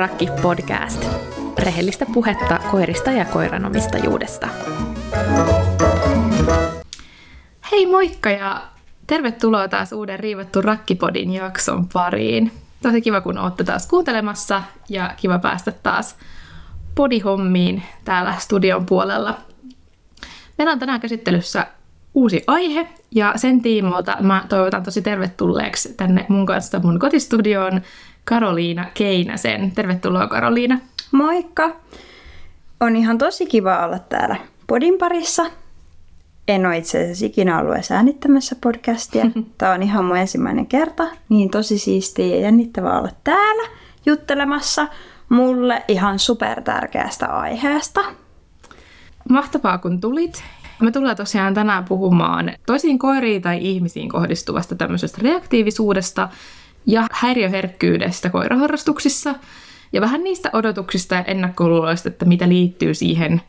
Rakki podcast. Rehellistä puhetta koirista ja koiranomistajuudesta. Hei moikka ja tervetuloa taas uuden Riivattu Rakkipodin jakson pariin. Tosi kiva, kun olette taas kuuntelemassa ja kiva päästä taas podihommiin täällä studion puolella. Meillä on tänään käsittelyssä uusi aihe ja sen tiimoilta mä toivotan tosi tervetulleeksi tänne mun kanssa mun kotistudioon Karoliina Keinäsen. Tervetuloa Karoliina. Moikka! On ihan tosi kiva olla täällä podin parissa. En ole itse asiassa ikinä ollut edes äänittämässä podcastia. Tämä on ihan mun ensimmäinen kerta. Niin tosi siistiä ja jännittävää olla täällä juttelemassa mulle ihan super tärkeästä aiheesta. Mahtavaa kun tulit. Me tullaan tosiaan tänään puhumaan toisiin koiriin tai ihmisiin kohdistuvasta tämmöisestä reaktiivisuudesta ja häiriöherkkyydestä koiraharrastuksissa ja vähän niistä odotuksista ja ennakkoluuloista, että mitä liittyy siihen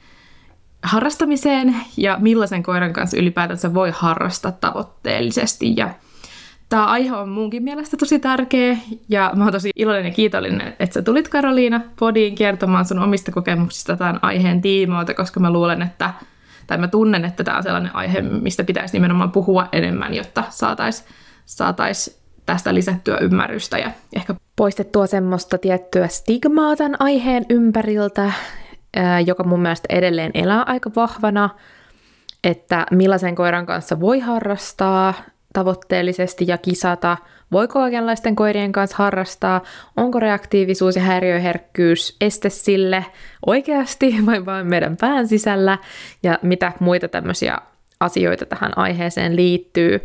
harrastamiseen ja millaisen koiran kanssa ylipäätänsä voi harrastaa tavoitteellisesti. Ja tämä aihe on munkin mielestä tosi tärkeä ja mä oon tosi iloinen ja kiitollinen, että sä tulit Karoliina podiin kertomaan sun omista kokemuksista tämän aiheen tiimoilta, koska mä luulen, että tai mä tunnen, että tämä on sellainen aihe, mistä pitäisi nimenomaan puhua enemmän, jotta saataisiin saatais tästä lisättyä ymmärrystä ja ehkä poistettua semmoista tiettyä stigmaa tämän aiheen ympäriltä, joka mun mielestä edelleen elää aika vahvana, että millaisen koiran kanssa voi harrastaa tavoitteellisesti ja kisata, voiko kaikenlaisten koirien kanssa harrastaa, onko reaktiivisuus ja häiriöherkkyys este sille oikeasti vai vain meidän pään sisällä ja mitä muita tämmöisiä asioita tähän aiheeseen liittyy,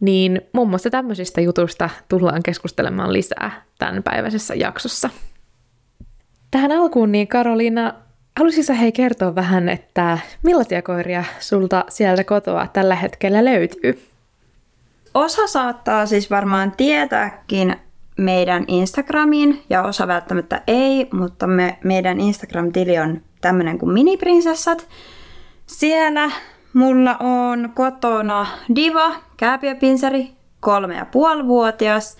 niin muun muassa tämmöisistä jutusta tullaan keskustelemaan lisää tämän päiväisessä jaksossa. Tähän alkuun niin Karoliina, halusitko hei kertoa vähän, että millaisia koiria sulta sieltä kotoa tällä hetkellä löytyy? Osa saattaa siis varmaan tietääkin meidän Instagramiin ja osa välttämättä ei, mutta me, meidän Instagram-tili on tämmöinen kuin miniprinsessat. Siellä mulla on kotona Diva, kääpiöpinseri, kolme ja puolivuotias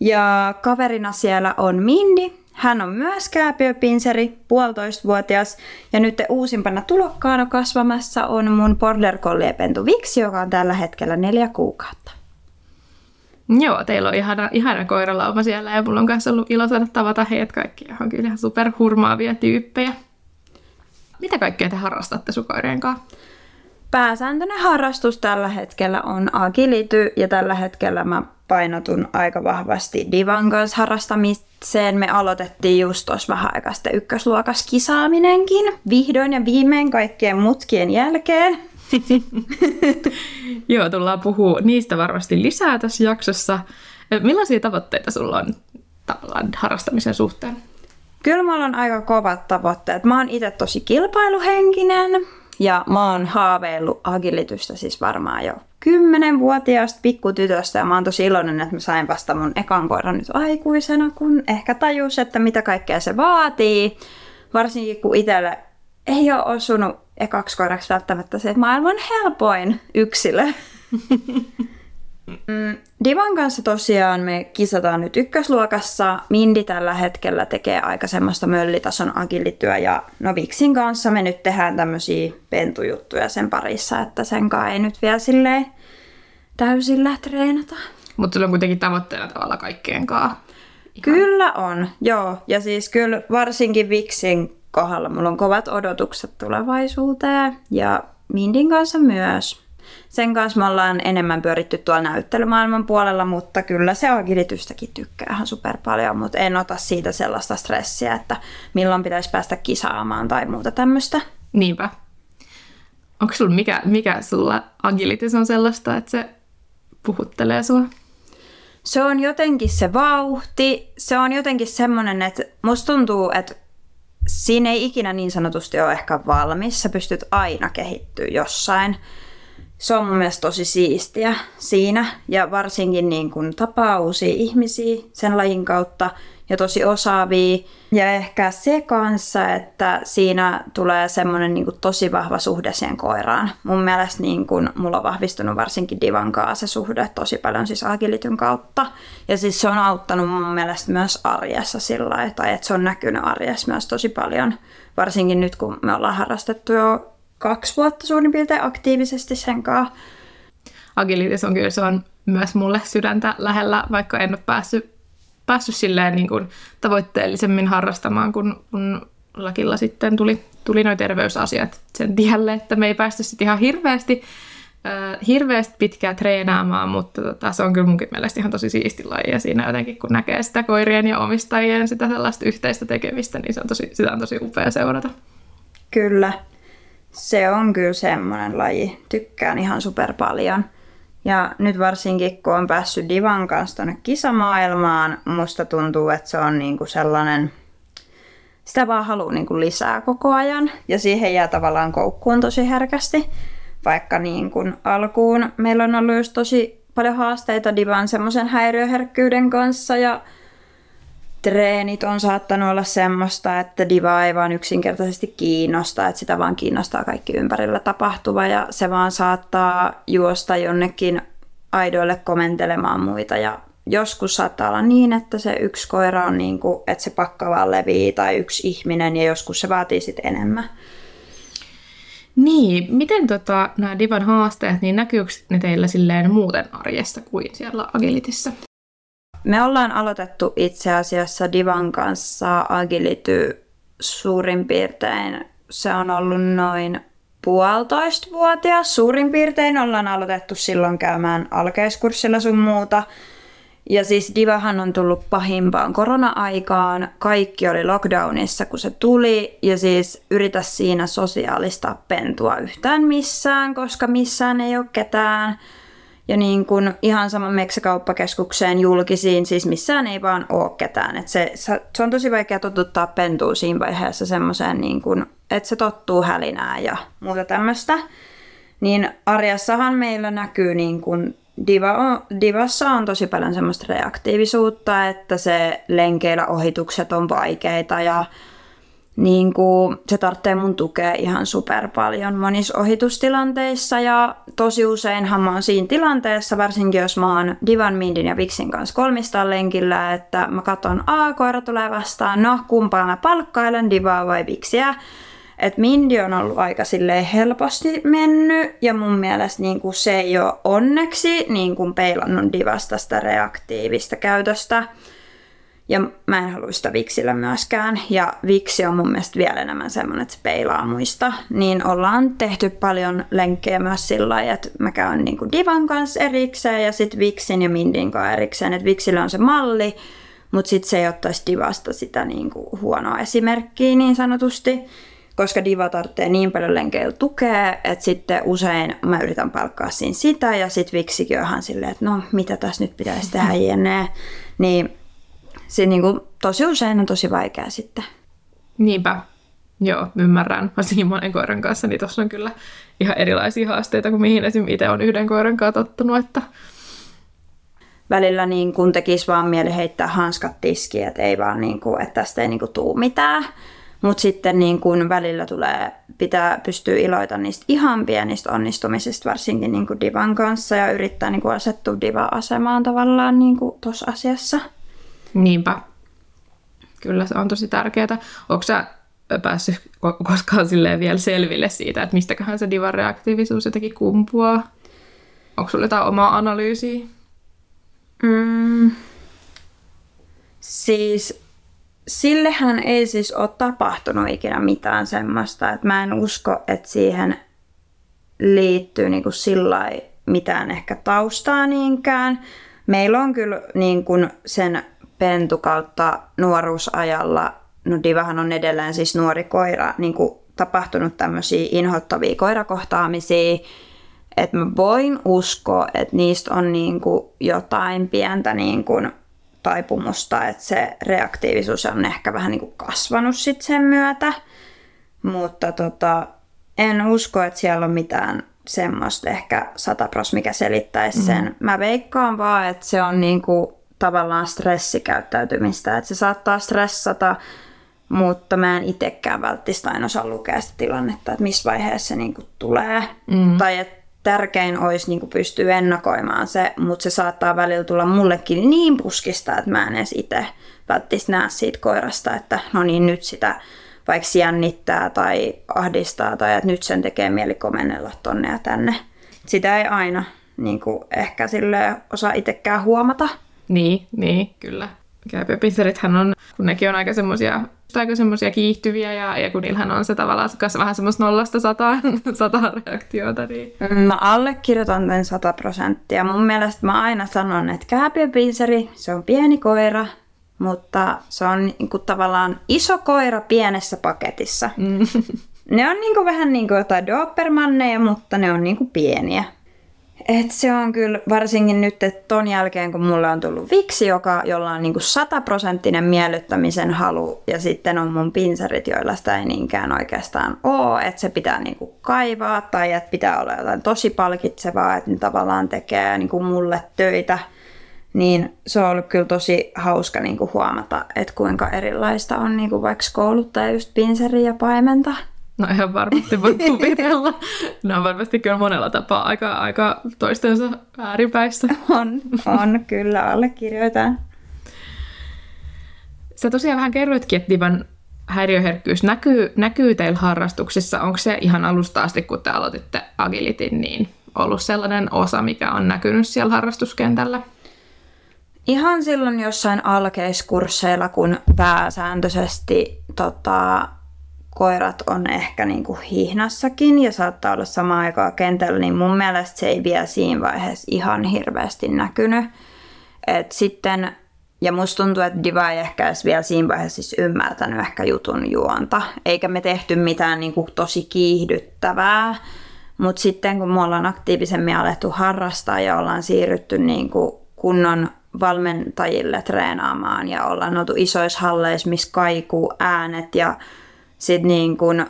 ja kaverina siellä on Mindi. Hän on myös kääpiöpinseri, puolitoistavuotias ja nyt uusimpana tulokkaana kasvamassa on mun border collie pentu Viksi, joka on tällä hetkellä neljä kuukautta. Joo, teillä on ihana, ihana koiralauma siellä ja mulla on myös ollut ilo saada tavata heidät kaikki. On kyllä ihan superhurmaavia tyyppejä. Mitä kaikkea te harrastatte sun koirien kanssa? Pääsääntöinen harrastus tällä hetkellä on agility ja tällä hetkellä mä painotun aika vahvasti Divan kanssa harrastamiseen. Me aloitettiin just tuossa vähän aikaa sitten ykkösluokas kisaaminenkin. Vihdoin ja viimein kaikkien mutkien jälkeen. Joo, tullaan puhua niistä varmasti lisää tässä jaksossa. Millaisia tavoitteita sulla on tavallaan harrastamisen suhteen? Kyllä mulla on aika kovat tavoitteet. Mä oon itse tosi kilpailuhenkinen ja mä oon haaveillut agilitystä siis varmaan jo kymmenenvuotiaasta pikkutytöstä ja mä oon tosi iloinen, että mä sain vasta mun ekan koiran nyt aikuisena, kun ehkä tajus, että mitä kaikkea se vaatii. Varsinkin kun itselle ei ole osunut ekaksi koiraksi välttämättä se, maailman helpoin yksilö. Mm, Divan kanssa tosiaan me kisataan nyt ykkösluokassa. Mindi tällä hetkellä tekee aika semmoista möllitason agilityä ja no Viksin kanssa me nyt tehdään tämmöisiä pentujuttuja sen parissa, että sen kanssa ei nyt vielä silleen täysillä treenata. Mutta sulla on kuitenkin tavoitteena tavalla kaikkeen kanssa. Kyllä on, joo. Ja siis kyllä varsinkin Viksin kohdalla mulla on kovat odotukset tulevaisuuteen ja Mindin kanssa myös. Sen kanssa me ollaan enemmän pyöritty tuolla näyttelymaailman puolella, mutta kyllä se agilitystäkin tykkää ihan super paljon, mutta en ota siitä sellaista stressiä, että milloin pitäisi päästä kisaamaan tai muuta tämmöistä. Niinpä. Onko sulla mikä, mikä sulla agilitis on sellaista, että se puhuttelee sua? Se on jotenkin se vauhti, se on jotenkin semmoinen, että musta tuntuu, että siinä ei ikinä niin sanotusti ole ehkä valmis. Sä pystyt aina kehittyä jossain. Se on mun mielestä tosi siistiä siinä ja varsinkin niin kun tapaa uusia ihmisiä sen lajin kautta ja tosi osaavia. Ja ehkä se kanssa, että siinä tulee semmoinen niin tosi vahva suhde siihen koiraan. Mun mielestä niin kuin, mulla on vahvistunut varsinkin Divan kanssa se suhde tosi paljon siis Agilityn kautta. Ja siis se on auttanut mun mielestä myös arjessa sillä lailla, tai että se on näkynyt arjessa myös tosi paljon. Varsinkin nyt, kun me ollaan harrastettu jo kaksi vuotta suurin piirtein aktiivisesti sen kanssa. Agilitis on kyllä, se on myös mulle sydäntä lähellä, vaikka en ole päässyt, päässyt silleen niin kuin tavoitteellisemmin harrastamaan, kun, kun lakilla sitten tuli, tuli noin terveysasiat sen tielle, että me ei päästy sitten ihan hirveästi, äh, hirveästi pitkään treenaamaan, mutta tota, se on kyllä munkin mielestä ihan tosi siisti laji ja siinä jotenkin kun näkee sitä koirien ja omistajien sitä sellaista yhteistä tekemistä, niin se on tosi, sitä on tosi upea seurata. Kyllä, se on kyllä semmoinen laji. Tykkään ihan super paljon. Ja nyt varsinkin, kun on päässyt Divan kanssa tuonne kisamaailmaan, musta tuntuu, että se on niinku sellainen, sitä vaan haluaa niinku lisää koko ajan. Ja siihen jää tavallaan koukkuun tosi herkästi. Vaikka niin kuin alkuun meillä on ollut just tosi paljon haasteita Divan semmoisen häiriöherkkyyden kanssa ja treenit on saattanut olla semmoista, että diva ei vaan yksinkertaisesti kiinnosta, että sitä vaan kiinnostaa kaikki ympärillä tapahtuva ja se vaan saattaa juosta jonnekin aidoille komentelemaan muita ja joskus saattaa olla niin, että se yksi koira on niin kuin, että se pakka vaan levii tai yksi ihminen ja joskus se vaatii sitten enemmän. Niin, miten tota, nämä Divan haasteet, niin näkyykö ne teillä silleen muuten arjessa kuin siellä Agilitissa? Me ollaan aloitettu itse asiassa Divan kanssa Agility suurin piirtein, se on ollut noin puolitoista vuotias. Suurin piirtein ollaan aloitettu silloin käymään alkeiskurssilla sun muuta. Ja siis Divahan on tullut pahimpaan korona-aikaan. Kaikki oli lockdownissa, kun se tuli. Ja siis yritä siinä sosiaalista pentua yhtään missään, koska missään ei ole ketään. Ja niin kuin ihan sama Meksikauppakeskukseen julkisiin, siis missään ei vaan ole ketään. Et se, se on tosi vaikea totuttaa pentua siinä vaiheessa semmoiseen, niin että se tottuu hälinää ja muuta tämmöistä. Niin arjessahan meillä näkyy niin kuin Diva on, divassa on tosi paljon semmoista reaktiivisuutta, että se lenkeillä ohitukset on vaikeita ja niin kuin, se tarvitsee mun tukea ihan super paljon monissa ohitustilanteissa ja tosi useinhan mä oon siinä tilanteessa, varsinkin jos mä oon Divan, Mindin ja Vixin kanssa kolmistaan lenkillä, että mä katson, a koira tulee vastaan, no kumpaa mä palkkailen, Divaa vai Vixiä. Et Mindy on ollut aika helposti mennyt ja mun mielestä niin kuin se ei ole onneksi niin kuin peilannut Divasta sitä reaktiivista käytöstä. Ja mä en halua sitä Viksillä myöskään. Ja Viksi on mun mielestä vielä enemmän semmoinen, että se peilaa muista. Niin ollaan tehty paljon lenkkejä myös sillä lailla, että mä käyn niin kuin Divan kanssa erikseen ja sitten Viksin ja Mindin kanssa erikseen. Että Viksillä on se malli, mutta sitten se ei ottaisi Divasta sitä niin kuin huonoa esimerkkiä niin sanotusti koska diva tarvitsee niin paljon lenkeillä tukea, että sitten usein mä yritän palkkaa siinä sitä ja sitten Viksikin onhan silleen, että no mitä tässä nyt pitäisi tehdä jne. Niin se niin kuin, tosi usein on tosi vaikea sitten. Niinpä. Joo, ymmärrän. Varsinkin monen koiran kanssa, niin tuossa on kyllä ihan erilaisia haasteita kuin mihin esimerkiksi itse on yhden koiran kanssa tottunut. Että... Välillä niin kun tekisi vaan mieli heittää hanskat tiskiin, että ei vaan niin kuin, että tästä ei niin tuu mitään. Mutta sitten niin kun välillä tulee, pitää pystyä iloita niistä ihan pienistä onnistumisista, varsinkin niin divan kanssa ja yrittää niin asettua diva-asemaan tavallaan niin tuossa asiassa. Niinpä. Kyllä se on tosi tärkeää. Onko sä päässyt koskaan silleen vielä selville siitä, että mistäköhän se divan reaktiivisuus jotenkin kumpuaa? Onko sulla jotain omaa analyysiä? Mm. Siis sillehän ei siis ole tapahtunut ikinä mitään semmoista, että mä en usko, että siihen liittyy niin sillä mitään ehkä taustaa niinkään. Meillä on kyllä niin kuin sen pentu kautta nuoruusajalla, no Divahan on edelleen siis nuori koira, niin kuin tapahtunut tämmöisiä inhottavia koirakohtaamisia, että mä voin uskoa, että niistä on niin kuin jotain pientä niin kuin taipumusta, että se reaktiivisuus on ehkä vähän niin kuin kasvanut sit sen myötä, mutta tota, en usko, että siellä on mitään semmoista ehkä 100 pros, mikä selittäisi sen. Mm. Mä veikkaan vaan, että se on niin kuin tavallaan stressikäyttäytymistä. Että se saattaa stressata, mutta mä en itsekään välttämättä aina osaa lukea sitä tilannetta, että missä vaiheessa se niin kuin tulee. Mm. Tai että tärkein olisi niin pystyä ennakoimaan se, mutta se saattaa välillä tulla mullekin niin puskista, että mä en edes itse välttämättä näe siitä koirasta, että no niin nyt sitä vaikka jännittää tai ahdistaa tai että nyt sen tekee mieli komennella tonne ja tänne. Sitä ei aina niin kuin ehkä sille osaa itsekään huomata. Niin, niin, kyllä. Käypäpisterithän on, kun nekin on aika semmoisia aika semmoisia kiihtyviä ja, ja kun niillähän on se tavallaan vähän semmoista nollasta sataan, sataan reaktiota. Niin. Mä allekirjoitan tämän 100 prosenttia. Mun mielestä mä aina sanon, että kääpiöpinseri, se on pieni koira, mutta se on niin kuin tavallaan iso koira pienessä paketissa. Mm. Ne on niin kuin vähän niin kuin jotain mutta ne on niin kuin pieniä. Et se on kyllä varsinkin nyt, että ton jälkeen kun mulle on tullut viksi, joka, jolla on niinku sataprosenttinen miellyttämisen halu ja sitten on mun pinsarit, joilla sitä ei niinkään oikeastaan ole, että se pitää niinku kaivaa tai että pitää olla jotain tosi palkitsevaa, että ne tavallaan tekee niinku mulle töitä, niin se on ollut kyllä tosi hauska niinku huomata, että kuinka erilaista on niinku vaikka kouluttaja just pinsari ja paimenta. No ihan varmasti voi kuvitella. ne on varmasti kyllä monella tapaa aika, aika toistensa ääripäissä. On, on kyllä, allekirjoitan. Sä tosiaan vähän kerroitkin, että divan häiriöherkkyys näkyy, näkyy teillä harrastuksissa. Onko se ihan alusta asti, kun te aloititte agilitin, niin ollut sellainen osa, mikä on näkynyt siellä harrastuskentällä? Ihan silloin jossain alkeiskursseilla, kun pääsääntöisesti tota, koirat on ehkä niin kuin hihnassakin ja saattaa olla sama aikaa kentällä, niin mun mielestä se ei vielä siinä vaiheessa ihan hirveästi näkynyt. Et sitten, ja musta tuntuu, että Diva ei ehkä edes vielä siinä vaiheessa siis ymmärtänyt ehkä jutun juonta, eikä me tehty mitään niin kuin tosi kiihdyttävää. Mutta sitten kun me ollaan aktiivisemmin alettu harrastaa ja ollaan siirrytty niin kuin kunnon valmentajille treenaamaan ja ollaan oltu isoissa halleissa, missä kaikuu äänet ja sitten niin kun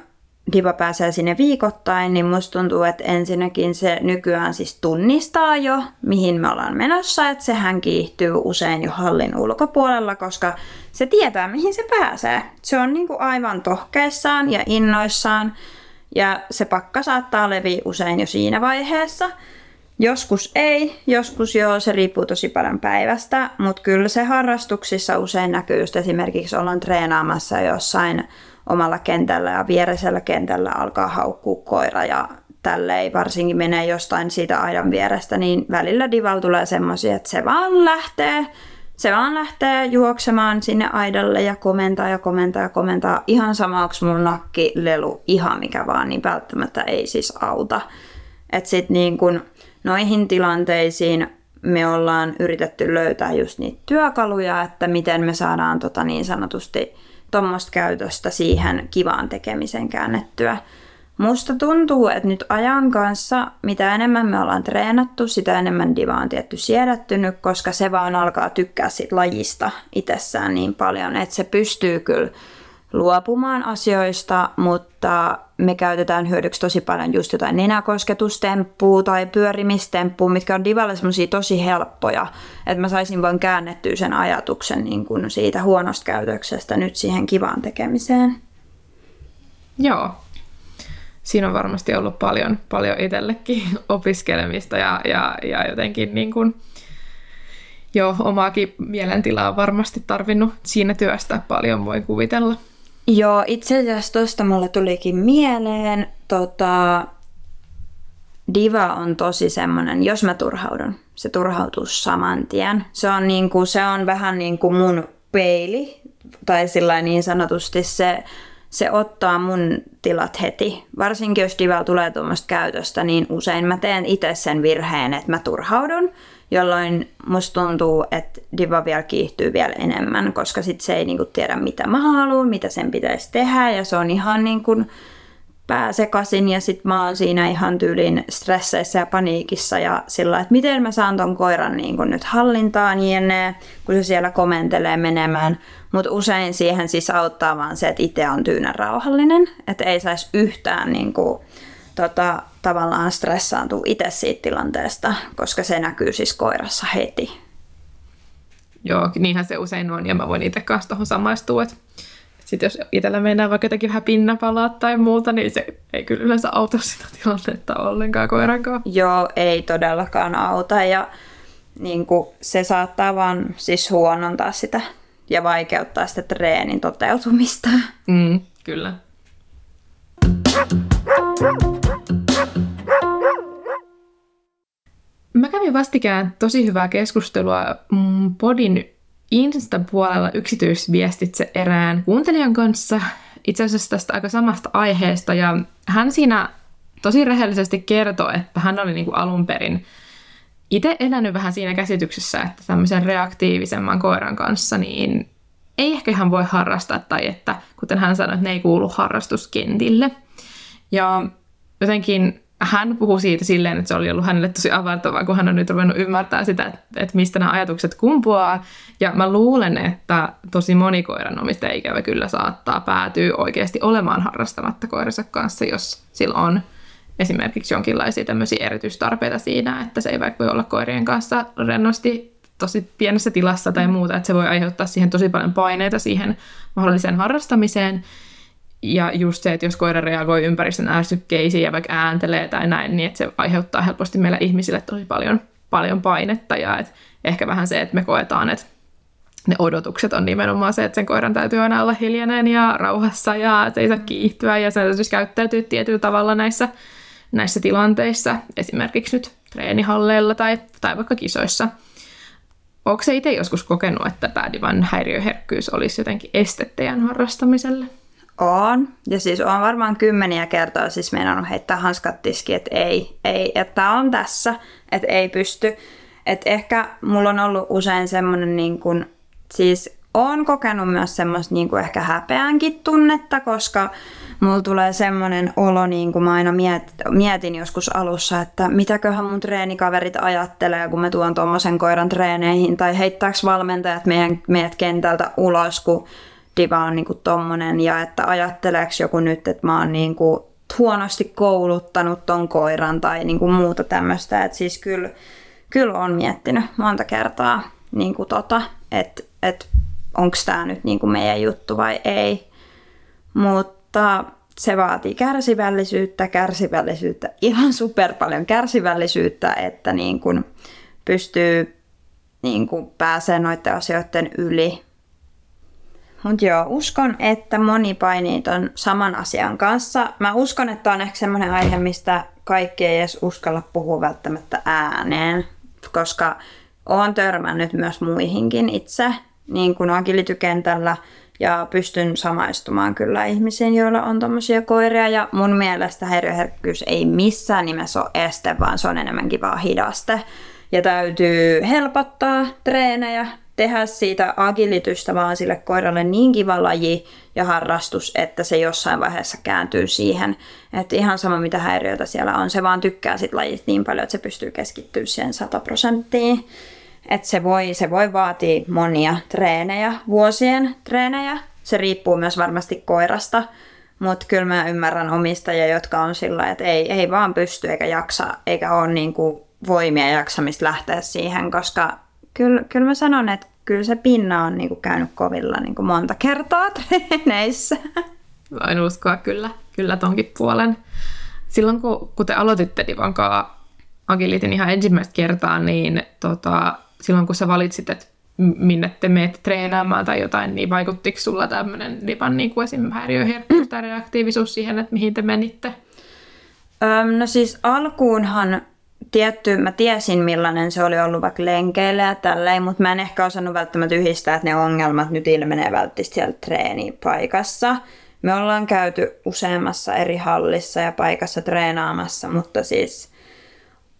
Diva pääsee sinne viikoittain, niin musta tuntuu, että ensinnäkin se nykyään siis tunnistaa jo, mihin me ollaan menossa, että sehän kiihtyy usein jo hallin ulkopuolella, koska se tietää, mihin se pääsee. Se on niin kuin aivan tohkeissaan ja innoissaan, ja se pakka saattaa leviä usein jo siinä vaiheessa. Joskus ei, joskus joo, se riippuu tosi paljon päivästä, mutta kyllä se harrastuksissa usein näkyy just esimerkiksi ollaan treenaamassa jossain omalla kentällä ja viereisellä kentällä alkaa haukkua koira ja tälleen varsinkin menee jostain siitä aidan vierestä, niin välillä dival tulee semmoisia, että se vaan lähtee, se vaan lähtee juoksemaan sinne aidalle ja komentaa ja komentaa ja komentaa. Ihan sama, onko mulla nakki, lelu, ihan mikä vaan, niin välttämättä ei siis auta. Että sitten niin kun noihin tilanteisiin me ollaan yritetty löytää just niitä työkaluja, että miten me saadaan tota niin sanotusti tuommoista käytöstä siihen kivaan tekemiseen käännettyä. Musta tuntuu, että nyt ajan kanssa, mitä enemmän me ollaan treenattu, sitä enemmän diva on tietty siedättynyt, koska se vaan alkaa tykkää siitä lajista itsessään niin paljon, että se pystyy kyllä luopumaan asioista, mutta me käytetään hyödyksi tosi paljon just jotain nenäkosketustemppua tai pyörimistemppua, mitkä on divalle semmoisia tosi helppoja, että mä saisin vain käännettyä sen ajatuksen niin kuin siitä huonosta käytöksestä nyt siihen kivaan tekemiseen. Joo. Siinä on varmasti ollut paljon, paljon itsellekin opiskelemista ja, ja, ja jotenkin niin kuin, jo omaakin mielentilaa varmasti tarvinnut siinä työstä paljon, voi kuvitella. Joo, itse asiassa tuosta mulle tulikin mieleen, tota, Diva on tosi semmoinen, jos mä turhaudun, se turhautuu saman tien. Se on, niin kuin, se on vähän niin kuin mun peili, tai sillä niin sanotusti se, se ottaa mun tilat heti. Varsinkin jos Diva tulee tuommoista käytöstä, niin usein mä teen itse sen virheen, että mä turhaudun jolloin musta tuntuu, että diva vielä kiihtyy vielä enemmän, koska sit se ei niinku tiedä mitä mä haluan, mitä sen pitäisi tehdä ja se on ihan niin kuin pääsekasin ja sit mä oon siinä ihan tyylin stresseissä ja paniikissa ja sillä että miten mä saan ton koiran niin kuin nyt hallintaan jne, kun se siellä komentelee menemään. Mutta usein siihen siis auttaa vaan se, että itse on tyynä rauhallinen, että ei saisi yhtään niin kuin, tota, tavallaan stressaantuu itse siitä tilanteesta, koska se näkyy siis koirassa heti. Joo, niinhän se usein on, ja mä voin itse kanssa tuohon samaistua, että sitten jos itsellä mennään vaikka jotakin vähän pinnapalaa tai muuta, niin se ei kyllä yleensä auta sitä tilannetta ollenkaan koirankaan. Joo, ei todellakaan auta ja niin kuin, se saattaa vaan siis huonontaa sitä ja vaikeuttaa sitä treenin toteutumista. Mm, kyllä. Mä kävin vastikään tosi hyvää keskustelua podin Insta-puolella yksityisviestitse erään kuuntelijan kanssa itse asiassa tästä aika samasta aiheesta ja hän siinä tosi rehellisesti kertoi, että hän oli niin kuin alun perin itse elänyt vähän siinä käsityksessä, että tämmöisen reaktiivisemman koiran kanssa niin ei ehkä ihan voi harrastaa tai että kuten hän sanoi, että ne ei kuulu harrastuskentille. Ja jotenkin hän puhuu siitä silleen, että se oli ollut hänelle tosi avartavaa, kun hän on nyt ruvennut ymmärtää sitä, että, että mistä nämä ajatukset kumpuaa. Ja mä luulen, että tosi moni koiranomistaja ikävä kyllä saattaa päätyä oikeasti olemaan harrastamatta koiransa kanssa, jos sillä on esimerkiksi jonkinlaisia tämmöisiä erityistarpeita siinä, että se ei vaikka voi olla koirien kanssa rennosti tosi pienessä tilassa tai muuta, että se voi aiheuttaa siihen tosi paljon paineita siihen mahdolliseen harrastamiseen. Ja just se, että jos koira reagoi ympäristön ärsykkeisiin ja vaikka ääntelee tai näin, niin että se aiheuttaa helposti meillä ihmisille tosi paljon, paljon painetta. Ja että ehkä vähän se, että me koetaan, että ne odotukset on nimenomaan se, että sen koiran täytyy aina olla hiljainen ja rauhassa ja se ei saa kiihtyä ja se täytyy käyttäytyä tietyllä tavalla näissä, näissä tilanteissa, esimerkiksi nyt treenihalleilla tai, tai vaikka kisoissa. Onko se itse joskus kokenut, että tämä häiriöherkkyys olisi jotenkin este teidän harrastamiselle? On. Ja siis on varmaan kymmeniä kertoja siis meinannut heittää hanskat tiski, että ei, ei, että on tässä, että ei pysty. Että ehkä mulla on ollut usein semmoinen niin kuin, siis on kokenut myös semmoista niin kuin ehkä häpeänkin tunnetta, koska mulla tulee semmoinen olo, niin kuin mä aina miet, mietin joskus alussa, että mitäköhän mun treenikaverit ajattelee, kun mä tuon tuommoisen koiran treeneihin, tai heittääkö valmentajat meidän, meidät kentältä ulos, kun diva on niinku tommonen ja että ajatteleeko joku nyt, että mä oon niinku huonosti kouluttanut ton koiran tai niinku muuta tämmöistä. Että siis kyllä, kyllä on miettinyt monta kertaa, niinku tota, että et, onko tämä nyt niinku meidän juttu vai ei. Mutta se vaatii kärsivällisyyttä, kärsivällisyyttä, ihan super paljon kärsivällisyyttä, että niin kun pystyy niin kun pääsee noiden asioiden yli mutta joo, uskon, että moni painii ton saman asian kanssa. Mä uskon, että on ehkä semmoinen aihe, mistä kaikki ei edes uskalla puhua välttämättä ääneen, koska oon törmännyt myös muihinkin itse, niin kuin agilitykentällä, ja pystyn samaistumaan kyllä ihmisiin, joilla on tommosia koiria, ja mun mielestä häiriöherkkyys ei missään nimessä ole este, vaan se on enemmänkin vaan hidaste. Ja täytyy helpottaa treenejä, tehdä siitä agilitystä vaan sille koiralle niin kiva laji ja harrastus, että se jossain vaiheessa kääntyy siihen, että ihan sama mitä häiriöitä siellä on, se vaan tykkää sit lajista niin paljon, että se pystyy keskittyä siihen 100 prosenttiin. Että se voi, se voi vaatia monia treenejä, vuosien treenejä. Se riippuu myös varmasti koirasta, mutta kyllä mä ymmärrän omistajia, jotka on sillä että ei, ei vaan pysty eikä jaksa, eikä ole niinku voimia jaksamista lähteä siihen, koska kyllä, kyllä mä sanon, että kyllä se pinna on niin kuin käynyt kovilla niin kuin monta kertaa treeneissä. Voin uskoa kyllä, kyllä tonkin puolen. Silloin kun, kun te aloititte Divankaa Agilitin ihan ensimmäistä kertaa, niin tota, silloin kun sä valitsit, että minne te meet treenaamaan tai jotain, niin vaikuttiko sulla tämmöinen Divan niin kuin esim. häiriöherkkyys tai reaktiivisuus siihen, että mihin te menitte? Öm, no siis alkuunhan tietty, mä tiesin millainen se oli ollut vaikka lenkeillä ja tälleen, mutta mä en ehkä osannut välttämättä yhdistää, että ne ongelmat nyt ilmenee välttämättä siellä treenipaikassa. Me ollaan käyty useammassa eri hallissa ja paikassa treenaamassa, mutta siis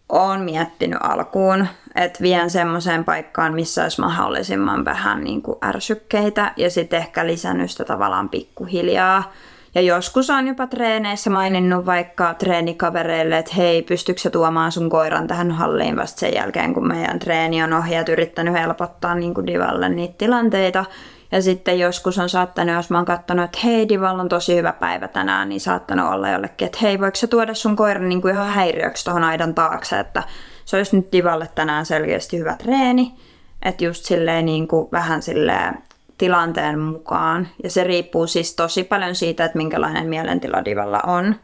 oon miettinyt alkuun, että vien semmoiseen paikkaan, missä olisi mahdollisimman vähän niin kuin ärsykkeitä ja sitten ehkä lisännyt sitä tavallaan pikkuhiljaa ja joskus on jopa treeneissä maininnut vaikka treenikavereille, että hei, pystyykö sä tuomaan sun koiran tähän halliin vasta sen jälkeen, kun meidän treeni on ohjat yrittänyt helpottaa niin kuin Divalle niitä tilanteita. Ja sitten joskus on saattanut, jos mä oon katsonut, että hei, Divalla on tosi hyvä päivä tänään, niin saattanut olla jollekin, että hei, voiko sä tuoda sun koiran niin kuin ihan häiriöksi tuohon aidan taakse, että se olisi nyt Divalle tänään selkeästi hyvä treeni. Että just silleen niin kuin vähän silleen tilanteen mukaan. Ja se riippuu siis tosi paljon siitä, että minkälainen mielentila divalla on.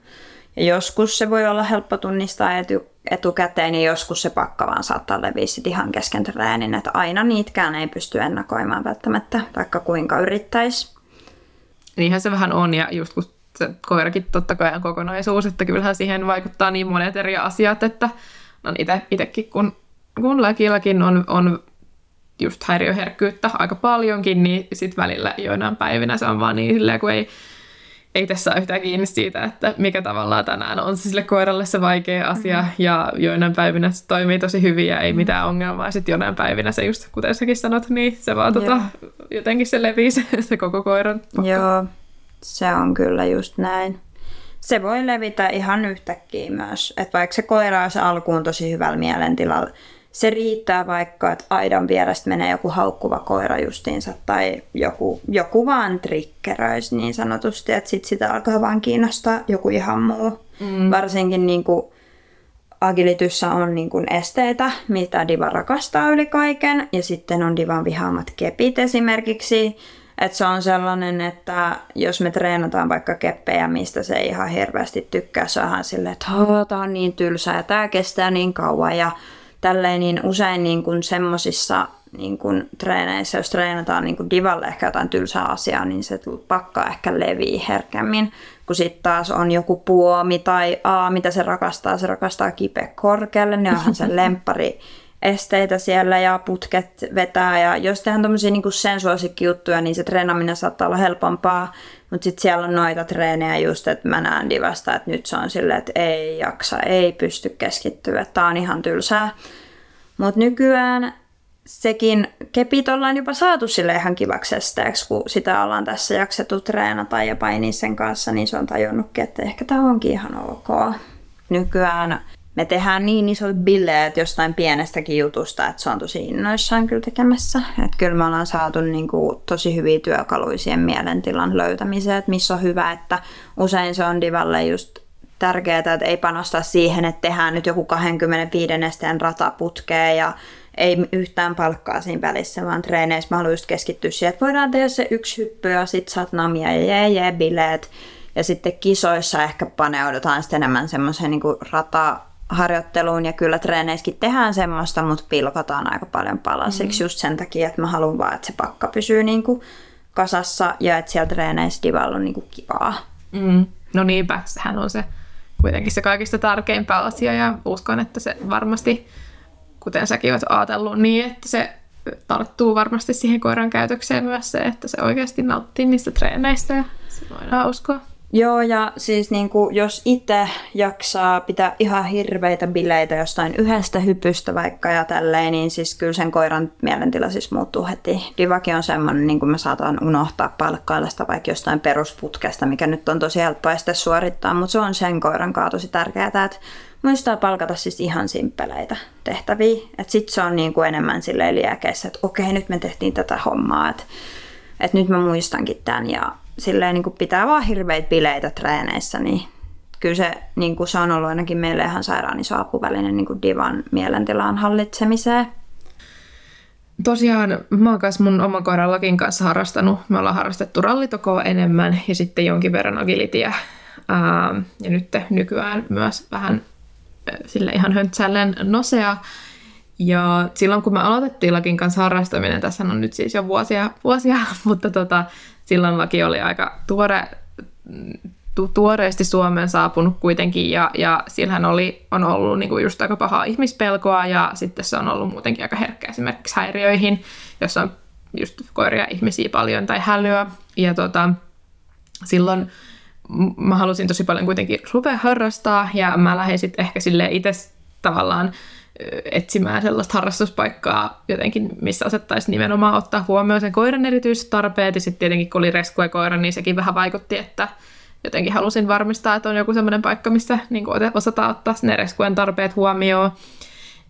Ja joskus se voi olla helppo tunnistaa etu, etukäteen ja joskus se pakka vaan saattaa leviä sit ihan kesken treenin. Että aina niitkään ei pysty ennakoimaan välttämättä, vaikka kuinka yrittäisi. Niinhän se vähän on ja just kun se koirakin totta kai on kokonaisuus, että kyllähän siihen vaikuttaa niin monet eri asiat, että no ite, itekin kun, kun läkilläkin on, on just häiriöherkkyyttä aika paljonkin, niin sitten välillä joinain päivinä se on vaan niin silleen, kun ei, ei tässä ole yhtään kiinni siitä, että mikä tavallaan tänään on sille koiralle se vaikea asia, mm-hmm. ja joinain päivinä se toimii tosi hyvin ja ei mm-hmm. mitään ongelmaa, sitten jonain päivinä se just, kuten säkin sanot, niin se vaan tota, jotenkin se levii se, se koko koiran. Joo, se on kyllä just näin. Se voi levitä ihan yhtäkkiä myös, että vaikka se koira olisi alkuun tosi hyvällä mielentilalla, se riittää vaikka, että aidan vierestä menee joku haukkuva koira justiinsa tai joku, joku vaan trikkeröisi niin sanotusti, että sit sitä alkaa vaan kiinnostaa joku ihan muu. Mm. Varsinkin niin kuin Agilityssä on niin kuin esteitä, mitä Diva rakastaa yli kaiken, ja sitten on Divan vihaamat kepit esimerkiksi. Että se on sellainen, että jos me treenataan vaikka keppejä, mistä se ei ihan hirveästi tykkää, se on ihan silleen, että tämä on niin tylsää ja tämä kestää niin kauan ja tälleen niin usein niin kuin semmosissa niin kuin treeneissä, jos treenataan niin kuin divalle ehkä jotain tylsää asiaa, niin se pakka ehkä levii herkemmin. Kun sitten taas on joku puomi tai A, mitä se rakastaa, se rakastaa kipeä korkealle, niin onhan se lempari esteitä siellä ja putket vetää. Ja jos tehdään tämmöisiä niin sen suosikkijuttuja, niin se treenaminen saattaa olla helpompaa. Mutta sitten siellä on noita treenejä just, että mä näen divasta, että nyt se on silleen, että ei jaksa, ei pysty keskittyä, tää on ihan tylsää. Mutta nykyään sekin kepit ollaan jopa saatu sille ihan kivaksi esteeksi, kun sitä ollaan tässä jaksettu treenata ja painia sen kanssa, niin se on tajunnutkin, että ehkä tämä onkin ihan ok. Nykyään me tehdään niin isot bileet jostain pienestäkin jutusta, että se on tosi innoissaan kyllä tekemässä. Että kyllä me ollaan saatu niin kuin tosi hyviä työkaluja siihen mielentilan löytämiseen, että missä on hyvä, että usein se on divalle just tärkeää, että ei panosta siihen, että tehdään nyt joku 25 esteen rataputkeen ja ei yhtään palkkaa siinä välissä, vaan treeneissä mä haluan just keskittyä siihen, että voidaan tehdä se yksi hyppy ja sit saat namia ja jee jee bileet. Ja sitten kisoissa ehkä paneudutaan sitten enemmän semmoiseen niin rata harjoitteluun ja kyllä treeneissäkin tehdään semmoista, mutta pilkotaan aika paljon palasiksi mm. just sen takia, että mä haluan vaan, että se pakka pysyy niin kuin kasassa ja että siellä treeneissä divalla on niin kuin kivaa. Mm. No niinpä, sehän on se kuitenkin se kaikista tärkeimpä asia ja uskon, että se varmasti, kuten säkin olet ajatellut, niin että se tarttuu varmasti siihen koiran käytökseen myös se, että se oikeasti nauttii niistä treeneistä ja se voidaan uskoa. Joo, ja siis niin kuin, jos itse jaksaa pitää ihan hirveitä bileitä jostain yhdestä hypystä vaikka ja tälleen, niin siis kyllä sen koiran mielentila siis muuttuu heti. Divaki on semmoinen, niin kuin mä saatan unohtaa palkkailla sitä vaikka jostain perusputkesta, mikä nyt on tosi helppoa suorittaa, mutta se on sen koiran kaa tosi tärkeää, että muistaa palkata siis ihan simppeleitä tehtäviä. Että sit se on niin kuin enemmän silleen liäkeissä, että okei, nyt me tehtiin tätä hommaa, että, että nyt mä muistankin tämän ja silleen niin kuin pitää vaan hirveitä bileitä treeneissä, niin kyllä se, niin kuin se on ollut ainakin meille ihan sairaan iso apuväline niin kuin divan mielentilan hallitsemiseen. Tosiaan mä oon kanssa mun oman koiran Lakin kanssa harrastanut. Me ollaan harrastettu rallitokoa enemmän ja sitten jonkin verran agilitia. Ää, ja nyt nykyään myös vähän sille ihan höntsälleen nosea. Ja silloin kun me aloitettiin Lakin kanssa harrastaminen, tässä on nyt siis jo vuosia, vuosia mutta tota, silloin laki oli aika tuore, tu, tuoreesti Suomeen saapunut kuitenkin ja, ja sillähän oli, on ollut niin kuin just aika pahaa ihmispelkoa ja sitten se on ollut muutenkin aika herkkä esimerkiksi häiriöihin, jos on just koiria ihmisiä paljon tai hälyä. Ja tota, silloin mä halusin tosi paljon kuitenkin rupea harrastaa ja mä lähdin sitten ehkä sille itse tavallaan etsimään sellaista harrastuspaikkaa jotenkin, missä osattaisi nimenomaan ottaa huomioon sen koiran erityistarpeet. Ja sitten tietenkin kun oli reskue koira, niin sekin vähän vaikutti, että jotenkin halusin varmistaa, että on joku semmoinen paikka, missä niin osataan ottaa ne reskuen tarpeet huomioon.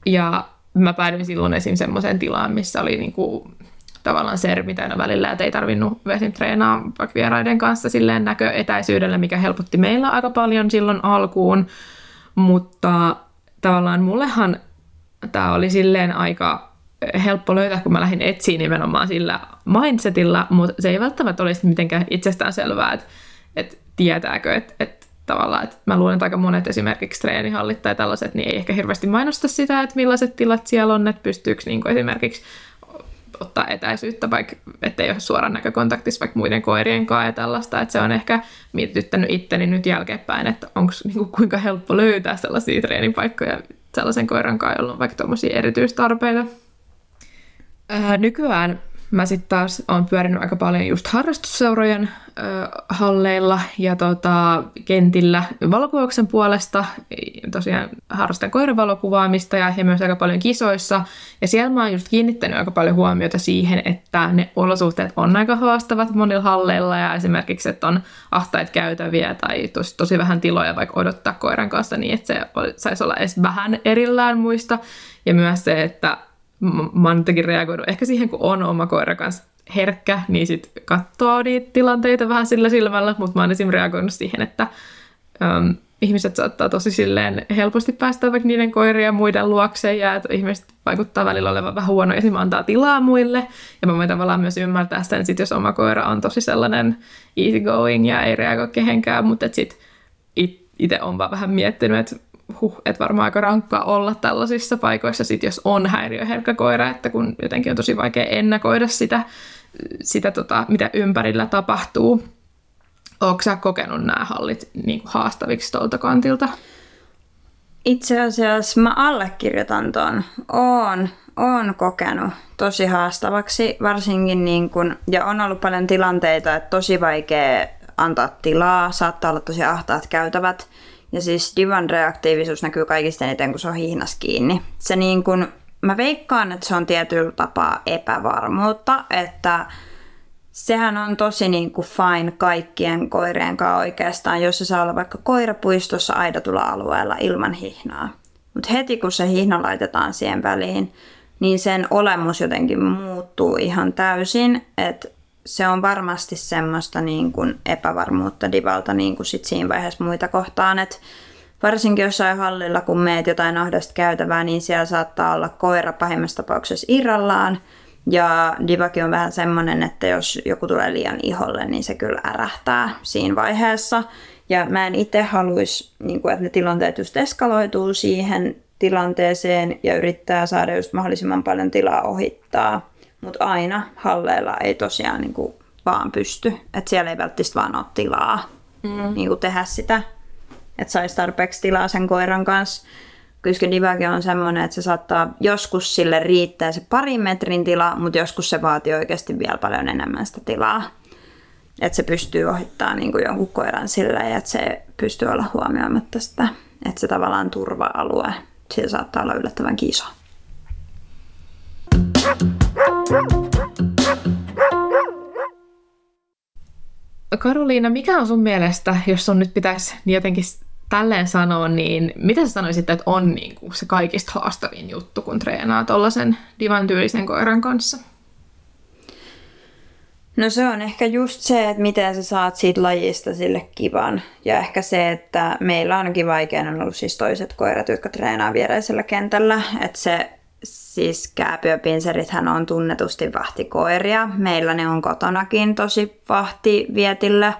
Ja mä päädyin silloin esim. semmoiseen tilaan, missä oli niin kuin, tavallaan sermi täynnä välillä, että ei tarvinnut esim. treenaa vaikka vieraiden kanssa silleen näköetäisyydellä, mikä helpotti meillä aika paljon silloin alkuun. Mutta tavallaan mullehan tämä oli silleen aika helppo löytää, kun mä lähdin etsiä nimenomaan sillä mindsetillä, mutta se ei välttämättä olisi mitenkään itsestään selvää, että, että tietääkö, että, että tavallaan, että mä luulen, että aika monet esimerkiksi treenihallit tai tällaiset, niin ei ehkä hirveästi mainosta sitä, että millaiset tilat siellä on, että pystyykö niin esimerkiksi ottaa etäisyyttä, vaikka ettei ole suoraan näkökontaktissa vaikka muiden koirien kanssa ja tällaista, että se on ehkä mietityttänyt itteni nyt jälkeenpäin, että onko niin kuinka helppo löytää sellaisia treenipaikkoja sellaisen koiran kanssa, jolla on vaikka tuommoisia erityistarpeita. Ää, nykyään mä sitten taas oon pyörinyt aika paljon just harrastusseurojen ö, halleilla ja tota, kentillä valokuvauksen puolesta. Tosiaan harrastan koiravalokuvaamista ja, ja myös aika paljon kisoissa. Ja siellä mä oon just kiinnittänyt aika paljon huomiota siihen, että ne olosuhteet on aika haastavat monilla halleilla ja esimerkiksi, että on ahtaita käytäviä tai tosi, tosi vähän tiloja vaikka odottaa koiran kanssa niin, että se saisi olla edes vähän erillään muista. Ja myös se, että mä oon jotenkin reagoinut ehkä siihen, kun on oma koira kanssa herkkä, niin sit katsoo niitä tilanteita vähän sillä silmällä, mutta mä oon esimerkiksi reagoinut siihen, että um, ihmiset saattaa tosi silleen helposti päästä vaikka niiden koirien muiden luokseen ja että ihmiset vaikuttaa välillä olevan vähän huono ja antaa tilaa muille. Ja mä voin tavallaan myös ymmärtää sen, sit jos oma koira on tosi sellainen easygoing ja ei reagoi kehenkään, mutta sitten itse on vaan vähän miettinyt, että huh, että varmaan aika rankkaa olla tällaisissa paikoissa, sit jos on häiriöherkkä koira, että kun jotenkin on tosi vaikea ennakoida sitä, sitä tota, mitä ympärillä tapahtuu. Oletko sä kokenut nämä hallit niin kuin haastaviksi tuolta kantilta? Itse asiassa mä allekirjoitan ton. Oon, oon kokenut tosi haastavaksi, varsinkin niin kun, ja on ollut paljon tilanteita, että tosi vaikea antaa tilaa, saattaa olla tosi ahtaat käytävät, ja siis divan reaktiivisuus näkyy kaikista eniten, kun se on hihnas kiinni. Se niin kuin, mä veikkaan, että se on tietyllä tapaa epävarmuutta, että sehän on tosi niin kuin fine kaikkien koirien kanssa oikeastaan, jos se saa olla vaikka koirapuistossa aidatulla alueella ilman hihnaa. Mutta heti kun se hihna laitetaan siihen väliin, niin sen olemus jotenkin muuttuu ihan täysin, että se on varmasti semmoista niin kuin epävarmuutta divalta niin kuin sit siinä vaiheessa muita kohtaan, että varsinkin jossain hallilla, kun meet jotain ahdasta käytävää, niin siellä saattaa olla koira pahimmassa tapauksessa irrallaan, ja divakin on vähän semmoinen, että jos joku tulee liian iholle, niin se kyllä ärähtää siinä vaiheessa. Ja mä en itse haluaisi, niin kuin, että ne tilanteet just eskaloituu siihen tilanteeseen ja yrittää saada just mahdollisimman paljon tilaa ohittaa mutta aina halleilla ei tosiaan niin kuin vaan pysty. Että siellä ei välttämättä vaan ole tilaa mm. niin kuin tehdä sitä. Että saisi tarpeeksi tilaa sen koiran kanssa. Koska divage on semmoinen, että se saattaa joskus sille riittää se parin metrin tila, mutta joskus se vaatii oikeasti vielä paljon enemmän sitä tilaa. Että se pystyy ohittamaan niin kuin jonkun koiran sillä ja että se pystyy olla huomioimatta sitä. Että se tavallaan turva-alue, sillä saattaa olla yllättävän iso. Karoliina, mikä on sun mielestä, jos sun nyt pitäisi jotenkin tälleen sanoa, niin mitä sä sanoisit, että on niin kuin se kaikista haastavin juttu, kun treenaa tuollaisen divan tyylisen koiran kanssa? No se on ehkä just se, että miten sä saat siitä lajista sille kivan. Ja ehkä se, että meillä on ainakin vaikeana ollut siis toiset koirat, jotka treenaa viereisellä kentällä. Että se Siis kääpiöpinserithän on tunnetusti vahtikoiria. Meillä ne on kotonakin tosi vahtivietillä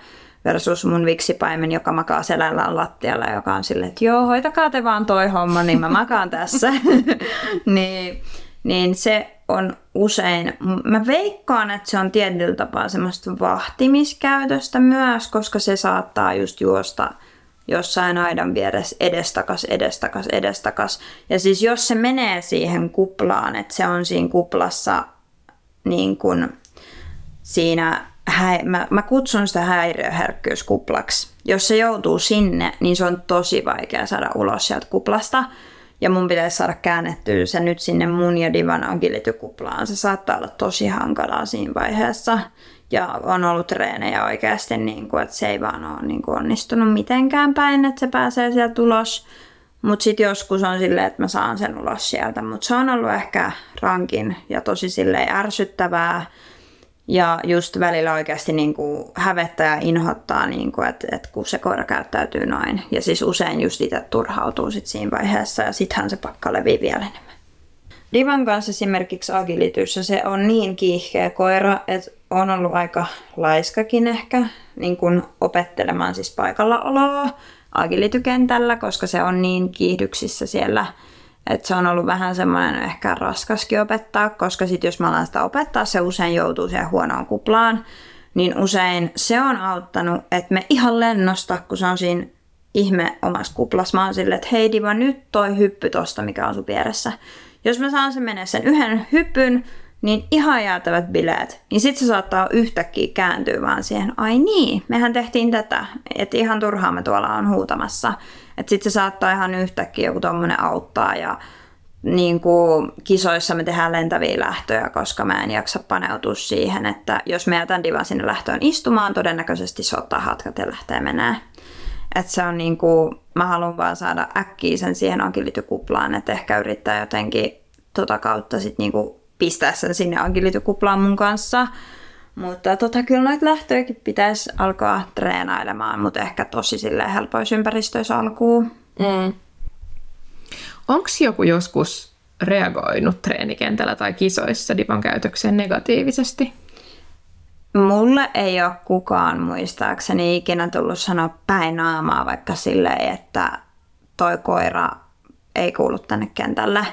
versus mun viksipaimen, joka makaa selällään lattialla, joka on silleen, että joo, hoitakaa te vaan toi homma, niin mä makaan tässä. niin, niin se on usein, mä veikkaan, että se on tietyllä tapaa semmoista vahtimiskäytöstä myös, koska se saattaa just juosta – jossain aidan vieressä edestakas, edestakas, edestakas. Ja siis jos se menee siihen kuplaan, että se on siinä kuplassa niin kuin siinä, mä, mä kutsun sitä häiriöherkkyyskuplaksi. Jos se joutuu sinne, niin se on tosi vaikea saada ulos sieltä kuplasta. Ja mun pitäisi saada käännettyä se nyt sinne mun ja Divan agility-kuplaan. Se saattaa olla tosi hankalaa siinä vaiheessa. Ja on ollut treenejä oikeasti, niin kuin, että se ei vaan ole niin kuin onnistunut mitenkään päin, että se pääsee sieltä ulos. Mutta sitten joskus on silleen, että mä saan sen ulos sieltä. Mutta se on ollut ehkä rankin ja tosi silleen ärsyttävää. Ja just välillä oikeasti niin kuin hävettää ja inhottaa, niin kuin, että, että kun se koira käyttäytyy noin. Ja siis usein just itse turhautuu sit siinä vaiheessa ja sittenhän se pakka levii vielä enemmän. Divan kanssa esimerkiksi agilityssä se on niin kiihkeä koira, että on ollut aika laiskakin ehkä niin kuin opettelemaan siis paikallaoloa agilitykentällä, koska se on niin kiihdyksissä siellä, että se on ollut vähän semmoinen ehkä raskaskin opettaa, koska sitten jos mä alan sitä opettaa, se usein joutuu siihen huonoon kuplaan, niin usein se on auttanut, että me ihan lennosta, kun se on siinä ihme omassa kuplassa, mä oon silleen, että hei Diva, nyt toi hyppy tosta, mikä on sun vieressä. Jos mä saan sen mennä sen yhden hypyn, niin ihan jäätävät bileet, niin sitten se saattaa yhtäkkiä kääntyä vaan siihen, ai niin, mehän tehtiin tätä, että ihan turhaan me tuolla on huutamassa. Että sitten se saattaa ihan yhtäkkiä joku tommonen auttaa ja niin kuin kisoissa me tehdään lentäviä lähtöjä, koska mä en jaksa paneutua siihen, että jos me jätän divan sinne lähtöön istumaan, todennäköisesti se ottaa hatkat ja lähtee menee. Että se on niin kuin, mä haluan vaan saada äkkiä sen siihen agility-kuplaan, että ehkä yrittää jotenkin tota kautta sit niin kuin pistää sen sinne agility-kuplaan mun kanssa. Mutta tota, kyllä noita lähtöjäkin pitäisi alkaa treenailemaan, mutta ehkä tosi silleen helpoissa ympäristöissä alkuun. Mm. Onko joku joskus reagoinut treenikentällä tai kisoissa divan käytökseen negatiivisesti? Mulle ei ole kukaan muistaakseni ikinä tullut sanoa päin naamaa vaikka silleen, että toi koira ei kuulu tänne kentälle.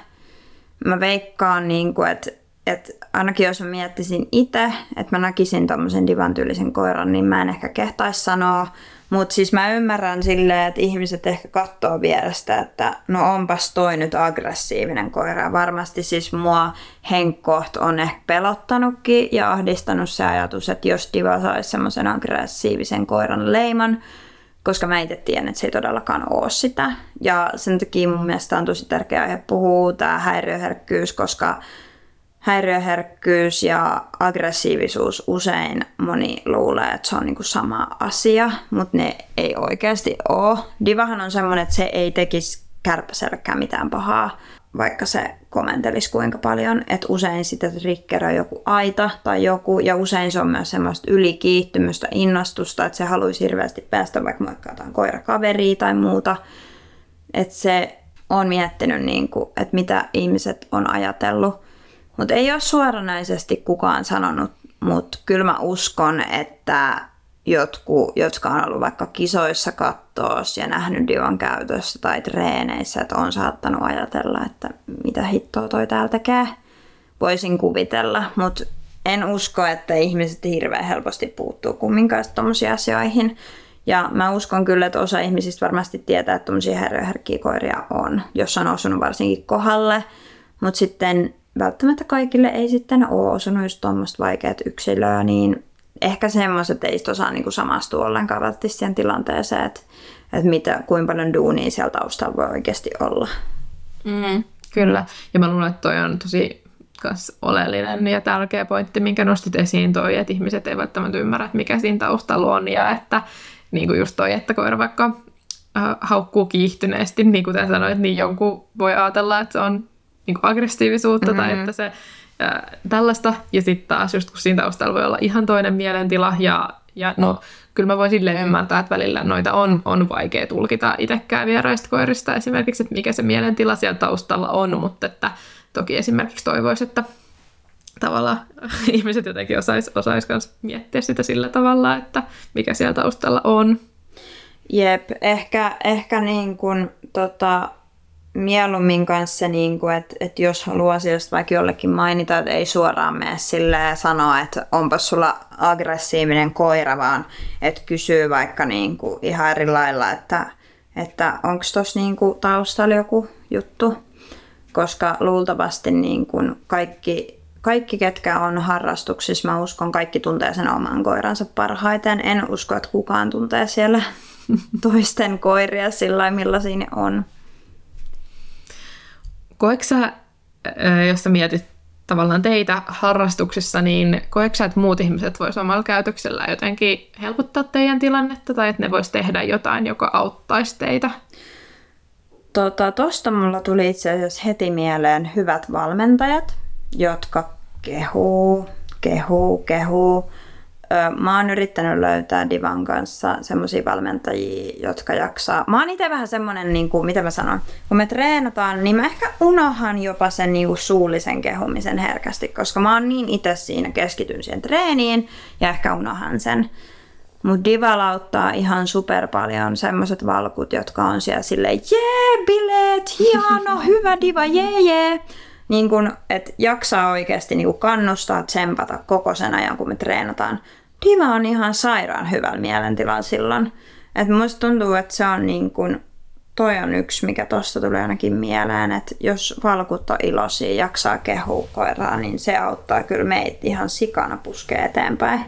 Mä veikkaan, niin kuin, että, että ainakin jos mä miettisin itse, että mä näkisin tommosen divan tyylisen koiran, niin mä en ehkä kehtaisi sanoa, mutta siis mä ymmärrän silleen, että ihmiset ehkä katsoo vierestä, että no onpas toi nyt aggressiivinen koira. Varmasti siis mua henkkoht on ehkä pelottanutkin ja ahdistanut se ajatus, että jos Diva saisi semmoisen aggressiivisen koiran leiman, koska mä itse tiedän, että se ei todellakaan ole sitä. Ja sen takia mun mielestä on tosi tärkeää aihe puhua tämä häiriöherkkyys, koska häiriöherkkyys ja aggressiivisuus usein moni luulee, että se on niinku sama asia, mutta ne ei oikeasti ole. Divahan on semmoinen, että se ei tekisi kärpäselläkään mitään pahaa, vaikka se komentelisi kuinka paljon, että usein sitä triggeröi joku aita tai joku, ja usein se on myös semmoista ylikiihtymystä, innostusta, että se haluaisi hirveästi päästä vaikka moikkaataan koirakaveria tai muuta, että se on miettinyt, niin kuin, että mitä ihmiset on ajatellut, mutta ei ole suoranaisesti kukaan sanonut, mutta kyllä mä uskon, että jotkut, jotka on ollut vaikka kisoissa kattoos ja nähnyt divan käytössä tai treeneissä, että on saattanut ajatella, että mitä hittoa toi täällä tekee. Voisin kuvitella, mutta en usko, että ihmiset hirveän helposti puuttuu kumminkaan tuommoisiin asioihin. Ja mä uskon kyllä, että osa ihmisistä varmasti tietää, että tuommoisia herkkiä koiria on, jos on osunut varsinkin kohdalle. Mutta sitten välttämättä kaikille ei sitten ole osunut just tuommoista vaikeat yksilöä, niin ehkä semmoiset ei osaa niinku samastua ollenkaan välttämättä siihen tilanteeseen, että, että mitä, kuinka paljon duunia siellä taustalla voi oikeasti olla. Mm, kyllä, ja mä luulen, että toi on tosi kas oleellinen ja tärkeä pointti, minkä nostit esiin toi, että ihmiset eivät välttämättä ymmärrä, että mikä siinä taustalla on, ja että niin kuin just toi, että koira vaikka äh, haukkuu kiihtyneesti, niin kuten sanoit, niin jonkun voi ajatella, että se on niin kuin aggressiivisuutta mm-hmm. tai että se ää, tällaista. Ja sitten taas just kun siinä taustalla voi olla ihan toinen mielentila ja, ja no kyllä mä voin silleen ymmärtää, että välillä noita on, on vaikea tulkita itsekään vieraista koirista esimerkiksi, että mikä se mielentila siellä taustalla on, mutta että toki esimerkiksi toivoisi, että tavallaan ihmiset jotenkin osais, osais myös miettiä sitä sillä tavalla, että mikä siellä taustalla on. Jep, ehkä, ehkä niin kuin, tota, mieluummin kanssa, niin kuin, että, että jos haluaa asioista vaikka jollekin mainita, että ei suoraan mene silleen sanoa, että onpa sulla aggressiivinen koira, vaan että kysyy vaikka niin kuin ihan eri lailla, että, että onko tuossa niin kuin taustalla joku juttu. Koska luultavasti niin kuin kaikki, kaikki, ketkä on harrastuksissa, mä uskon, kaikki tuntee sen oman koiransa parhaiten. En usko, että kukaan tuntee siellä toisten koiria sillä millaisia ne on. Koetko sä, jos sä mietit tavallaan teitä harrastuksissa, niin koetko sä, että muut ihmiset vois omalla käytöksellä jotenkin helpottaa teidän tilannetta tai että ne vois tehdä jotain, joka auttaisi teitä? Tota, tosta mulla tuli itse asiassa heti mieleen hyvät valmentajat, jotka kehuu, kehuu, kehuu mä oon yrittänyt löytää Divan kanssa semmoisia valmentajia, jotka jaksaa. Mä oon itse vähän semmonen, niin kuin, mitä mä sanon, kun me treenataan, niin mä ehkä unohan jopa sen niin kuin suullisen kehumisen herkästi, koska mä oon niin itse siinä keskityn siihen treeniin ja ehkä unohan sen. Mutta Diva lauttaa ihan super paljon semmoiset valkut, jotka on siellä silleen, jee, bileet, hieno, hyvä Diva, jee, jee. Niin kun, että jaksaa oikeasti niin kannustaa, tsempata koko sen ajan, kun me treenataan. Diva on ihan sairaan hyvällä mielentilalla silloin. Että musta tuntuu, että se on niin kun, toi on yksi, mikä tuosta tulee ainakin mieleen, että jos valkut on iloisia, jaksaa kehua koiraa, niin se auttaa kyllä meitä ihan sikana puskee eteenpäin.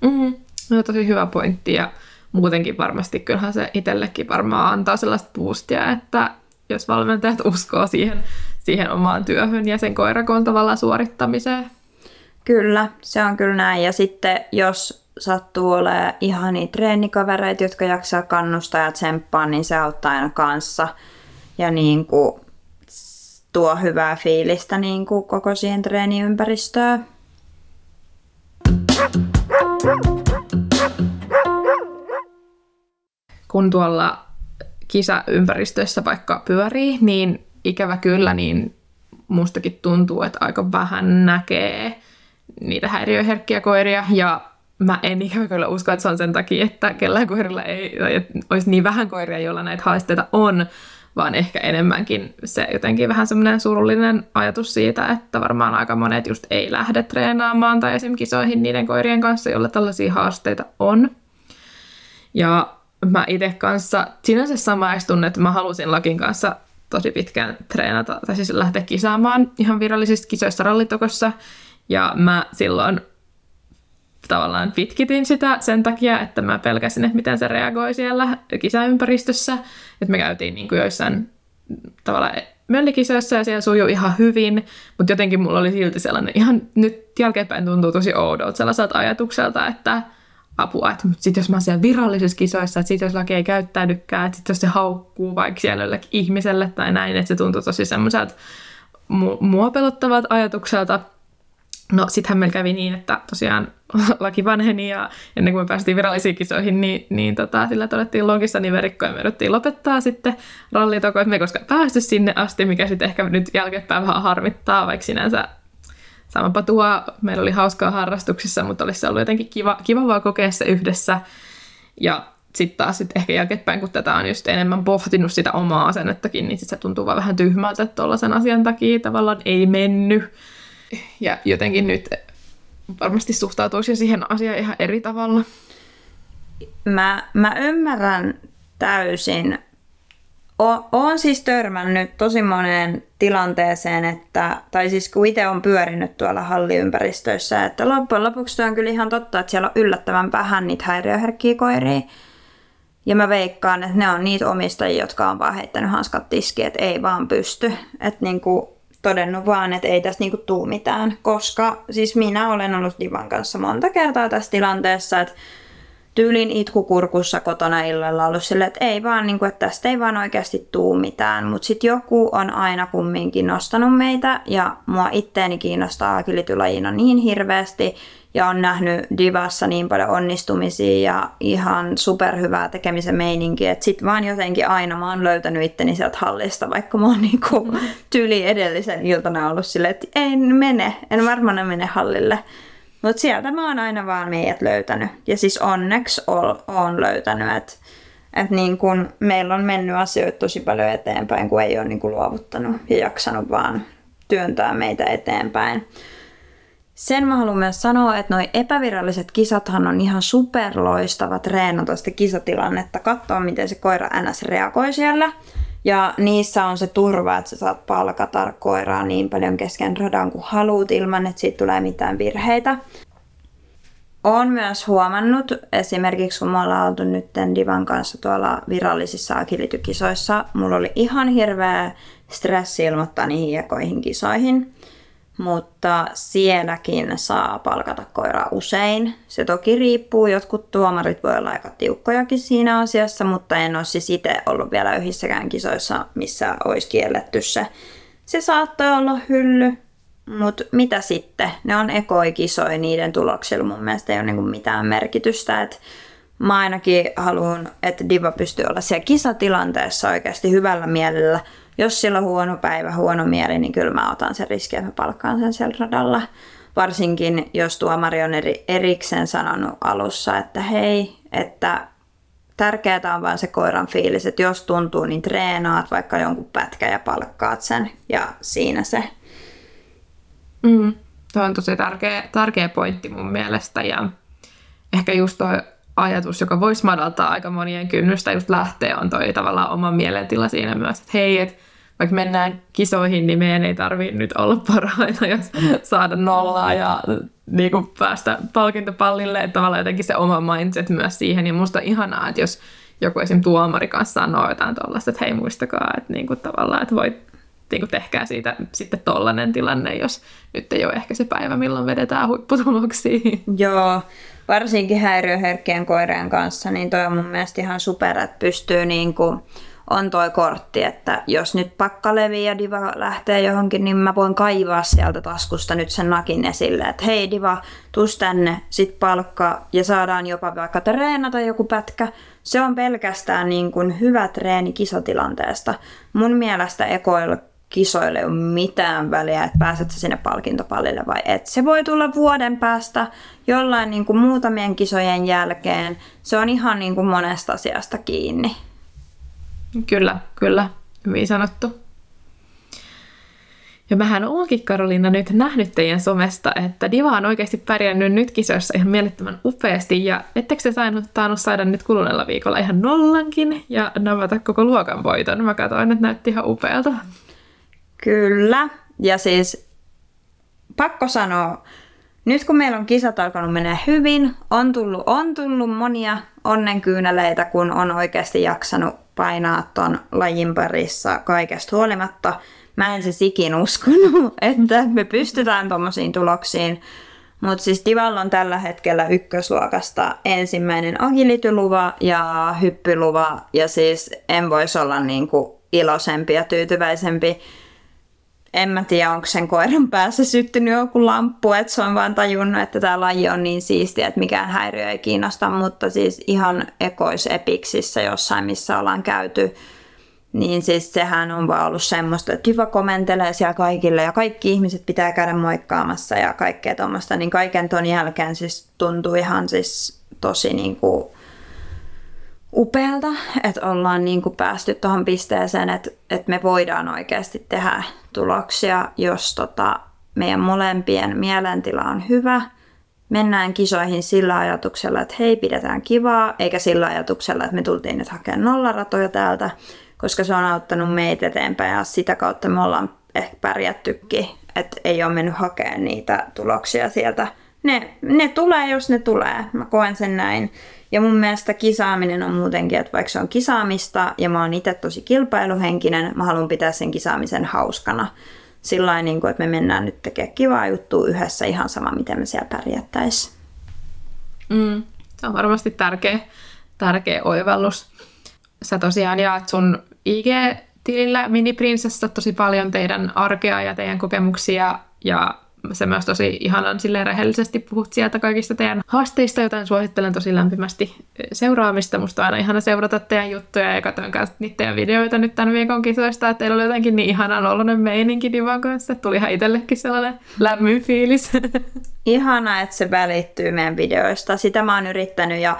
Mm-hmm. No tosi hyvä pointti ja muutenkin varmasti kyllähän se itsellekin varmaan antaa sellaista boostia, että jos valmentajat uskoo siihen, siihen omaan työhön ja sen koirakon tavalla suorittamiseen. Kyllä, se on kyllä näin. Ja sitten jos sattuu olemaan ihania treenikavereita, jotka jaksaa kannustaa ja tsemppaa, niin se auttaa aina kanssa. Ja niin kuin tuo hyvää fiilistä niin kuin koko siihen treeniympäristöön. Kun tuolla kisaympäristössä vaikka pyörii, niin ikävä kyllä, niin mustakin tuntuu, että aika vähän näkee niitä häiriöherkkiä koiria ja mä en ikävä kyllä usko, että se on sen takia, että kellään koirilla ei, olisi niin vähän koiria, joilla näitä haasteita on, vaan ehkä enemmänkin se jotenkin vähän semmoinen surullinen ajatus siitä, että varmaan aika monet just ei lähde treenaamaan tai esimerkiksi kisoihin niiden koirien kanssa, joilla tällaisia haasteita on. Ja mä itse kanssa sinänsä samaistun, että mä halusin Lakin kanssa tosi pitkään treenata, tai siis lähteä kisaamaan ihan virallisista kisoista rallitokossa. Ja mä silloin tavallaan pitkitin sitä sen takia, että mä pelkäsin, että miten se reagoi siellä kisaympäristössä. Että me käytiin niin kuin joissain tavallaan möllikisoissa ja siellä sujuu ihan hyvin, mutta jotenkin mulla oli silti sellainen ihan nyt jälkeenpäin tuntuu tosi oudolta sellaiselta ajatukselta, että apua, että sitten jos mä oon siellä virallisissa kisoissa, että sitten jos laki ei käyttäydykään, että sitten jos se haukkuu vaikka siellä jollekin ihmiselle tai näin, että se tuntuu tosi semmoiselta mua pelottavat ajatukselta. No sittenhän meillä kävi niin, että tosiaan laki vanheni ja ennen kuin me päästiin virallisiin kisoihin, niin, niin tota, sillä todettiin logissa niverikko ja me yritettiin lopettaa sitten rallitoko, että me ei koskaan päästy sinne asti, mikä sitten ehkä nyt jälkeenpäin vähän harmittaa, vaikka sinänsä samapa tuo, meillä oli hauskaa harrastuksissa, mutta olisi ollut jotenkin kiva, kiva vaan kokea se yhdessä. Ja sitten taas sit ehkä jälkeenpäin, kun tätä on just enemmän pohtinut sitä omaa asennettakin, niin sit se tuntuu vaan vähän tyhmältä, että tuollaisen asian takia tavallaan ei mennyt. Ja jotenkin nyt varmasti suhtautuisi siihen asiaan ihan eri tavalla. Mä, mä ymmärrän täysin olen siis törmännyt tosi moneen tilanteeseen, että, tai siis kun itse on pyörinyt tuolla halliympäristöissä, että loppujen lopuksi on kyllä ihan totta, että siellä on yllättävän vähän niitä häiriöherkkiä koiria. Ja mä veikkaan, että ne on niitä omistajia, jotka on vaan heittänyt hanskat tiskiin, että ei vaan pysty. Että niinku todennut vaan, että ei tässä niinku tuu mitään. Koska siis minä olen ollut Divan kanssa monta kertaa tässä tilanteessa, että tyylin itkukurkussa kotona illalla ollut silleen, että ei vaan, niin kuin, että tästä ei vaan oikeasti tuu mitään. Mutta sitten joku on aina kumminkin nostanut meitä ja mua itteeni kiinnostaa agility-lajina niin hirveästi ja on nähnyt Divassa niin paljon onnistumisia ja ihan superhyvää tekemisen meininkiä, että sitten vaan jotenkin aina mä oon löytänyt itteni sieltä hallista, vaikka mä oon niinku tyli edellisen iltana ollut silleen, että en mene, en varmaan mene hallille. Mutta sieltä mä oon aina vaan meidät löytänyt. Ja siis onneksi oon löytänyt, että et niin kun meillä on mennyt asioita tosi paljon eteenpäin, kun ei ole niin kun luovuttanut ja jaksanut vaan työntää meitä eteenpäin. Sen mä haluan myös sanoa, että noi epäviralliset kisathan on ihan superloistava treenata sitä kisatilannetta, katsoa miten se koira ns. reagoi siellä. Ja niissä on se turva, että sä saat palkata koiraa niin paljon kesken radan kuin haluut ilman, että siitä tulee mitään virheitä. Olen myös huomannut, esimerkiksi kun me ollaan oltu nyt Divan kanssa tuolla virallisissa agilitykisoissa, mulla oli ihan hirveä stressi ilmoittaa niihin ekoihin kisoihin mutta sielläkin saa palkata koiraa usein. Se toki riippuu, jotkut tuomarit voi olla aika tiukkojakin siinä asiassa, mutta en ole siis itse ollut vielä yhdissäkään kisoissa, missä olisi kielletty se. Se saattaa olla hylly, Mutta mitä sitten? Ne on ekoikisoja, niiden tuloksilla mun mielestä ei ole niinku mitään merkitystä. Et mä ainakin haluan, että Diva pystyy olla siellä kisatilanteessa oikeasti hyvällä mielellä. Jos sillä on huono päivä, huono mieli, niin kyllä mä otan sen riski, että mä palkkaan sen siellä radalla. Varsinkin jos tuomari on eri, erikseen sanonut alussa, että hei, että tärkeää on vain se koiran fiilis, että jos tuntuu, niin treenaat vaikka jonkun pätkä ja palkkaat sen ja siinä se. Mm. Tuo on tosi tärkeä, tärkeä pointti mun mielestä ja ehkä just tuo ajatus, joka voisi madaltaa aika monien kynnystä just lähteä, on toi tavallaan oma mielentila siinä myös, että hei, että vaikka mennään kisoihin, niin meidän ei tarvitse nyt olla parhaita, jos saada nollaa ja niin kuin päästä palkintopallille, että tavallaan jotenkin se oma mindset myös siihen. Ja musta on ihanaa, että jos joku esim. tuomari kanssa sanoo jotain tuollaista, että hei muistakaa, että niin kuin tavallaan, että voit niin kuin tehkää siitä sitten tollainen tilanne, jos nyt ei ole ehkä se päivä, milloin vedetään huipputuloksia. Joo, varsinkin häiriöherkkien koirien kanssa, niin toi on mun mielestä ihan super, että pystyy niin kuin on toi kortti, että jos nyt pakkalevi ja Diva lähtee johonkin, niin mä voin kaivaa sieltä taskusta nyt sen nakin esille, että hei Diva, tus tänne, sit palkka ja saadaan jopa vaikka treenata joku pätkä. Se on pelkästään niin kuin hyvä treeni kisatilanteesta. Mun mielestä ekoilla kisoille ole mitään väliä, että pääset sinne palkintopallille vai et. Se voi tulla vuoden päästä jollain niin kuin muutamien kisojen jälkeen. Se on ihan niin kuin monesta asiasta kiinni. Kyllä, kyllä. Hyvin sanottu. Ja mähän oonkin Karoliina nyt nähnyt teidän somesta, että Diva on oikeasti pärjännyt nyt kisoissa ihan mielettömän upeasti. Ja ettekö se saanut, taannut saada nyt kuluneella viikolla ihan nollankin ja navata koko luokan voiton? Mä katsoin, että näytti ihan upealta. Kyllä. Ja siis pakko sanoa, nyt kun meillä on kisat alkanut mennä hyvin, on tullut, on tullut monia onnenkyyneleitä, kun on oikeasti jaksanut painaa ton lajin parissa kaikesta huolimatta. Mä en siis ikin uskonut, että me pystytään tuommoisiin tuloksiin. Mutta siis Divalla on tällä hetkellä ykkösluokasta ensimmäinen agilityluva ja hyppyluva. Ja siis en voisi olla niinku iloisempi ja tyytyväisempi en mä tiedä, onko sen koiran päässä syttynyt joku lamppu, että se on vaan tajunnut, että tämä laji on niin siistiä, että mikään häiriö ei kiinnosta, mutta siis ihan ekoisepiksissä jossain, missä ollaan käyty, niin siis sehän on vaan ollut semmoista, että hyvä komentelee siellä kaikille ja kaikki ihmiset pitää käydä moikkaamassa ja kaikkea tuommoista, niin kaiken ton jälkeen siis tuntuu ihan siis tosi niin kuin upealta, että ollaan niin kuin päästy tuohon pisteeseen, että, että me voidaan oikeasti tehdä tuloksia, jos tota, meidän molempien mielentila on hyvä. Mennään kisoihin sillä ajatuksella, että hei, pidetään kivaa, eikä sillä ajatuksella, että me tultiin nyt hakemaan nollaratoja täältä, koska se on auttanut meitä eteenpäin ja sitä kautta me ollaan ehkä pärjättykin, että ei ole mennyt hakemaan niitä tuloksia sieltä. Ne, ne tulee, jos ne tulee. Mä koen sen näin. Ja mun mielestä kisaaminen on muutenkin, että vaikka se on kisaamista ja mä oon itse tosi kilpailuhenkinen, mä haluan pitää sen kisaamisen hauskana. Sillä niin että me mennään nyt tekemään kivaa juttua yhdessä ihan sama, miten me siellä pärjättäisiin. Mm, se on varmasti tärkeä, tärkeä oivallus. Sä tosiaan jaat sun IG-tilillä Mini Prinsessa tosi paljon teidän arkea ja teidän kokemuksia ja se myös tosi ihanan silleen rehellisesti puhut sieltä kaikista teidän haasteista, joten suosittelen tosi lämpimästi seuraamista. Musta on aina ihana seurata teidän juttuja ja katsoin kanssa niitä videoita nyt tämän viikon kisoista, että teillä oli jotenkin niin ihanan oloinen meininki Divan kanssa. Tuli ihan itsellekin sellainen lämmin fiilis. Ihana, että se välittyy meidän videoista. Sitä mä oon yrittänyt ja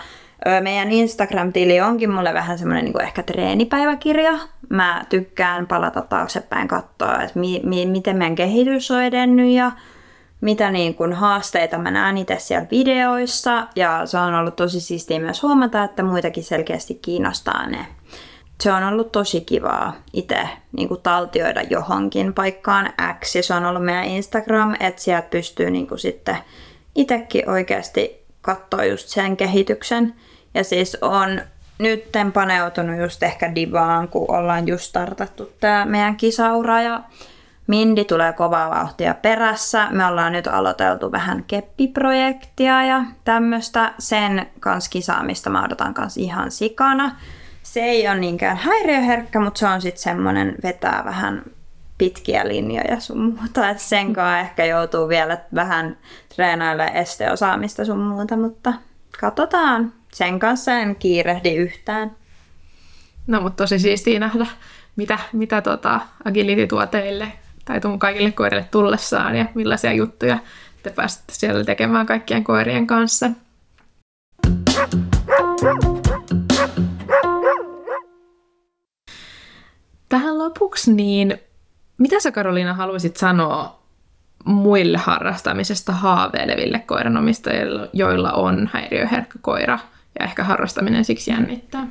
meidän Instagram-tili onkin mulle vähän semmoinen niin ehkä treenipäiväkirja. Mä tykkään palata taaksepäin katsoa, että mi- mi- miten meidän kehitys on edennyt ja mitä niin kuin haasteita mä näen itse siellä videoissa. Ja se on ollut tosi siistiä myös huomata, että muitakin selkeästi kiinnostaa ne. Se on ollut tosi kivaa itse niin kuin taltioida johonkin paikkaan X. Se on ollut meidän Instagram, että sieltä pystyy niin kuin sitten itsekin oikeasti katsoa just sen kehityksen. Ja siis on nytten paneutunut just ehkä divaan, kun ollaan just startattu tämä meidän kisaura ja Mindi tulee kovaa vauhtia perässä. Me ollaan nyt aloiteltu vähän keppiprojektia ja tämmöistä. Sen kanssa kisaamista mä odotan kanssa ihan sikana. Se ei ole niinkään häiriöherkkä, mutta se on sitten semmoinen vetää vähän pitkiä linjoja sun muuta. Että sen kanssa ehkä joutuu vielä vähän treenailemaan esteosaamista sun muuta, mutta katsotaan. Sen kanssa en kiirehdi yhtään. No, mutta tosi siistiä nähdä, mitä, mitä tota Agility tuo teille tai tuon kaikille koirille tullessaan ja millaisia juttuja te pääsette siellä tekemään kaikkien koirien kanssa. Tähän lopuksi, niin mitä sä Karoliina haluaisit sanoa muille harrastamisesta haaveileville koiranomistajille, joilla on häiriöherkkä koira ja ehkä harrastaminen siksi jännittää?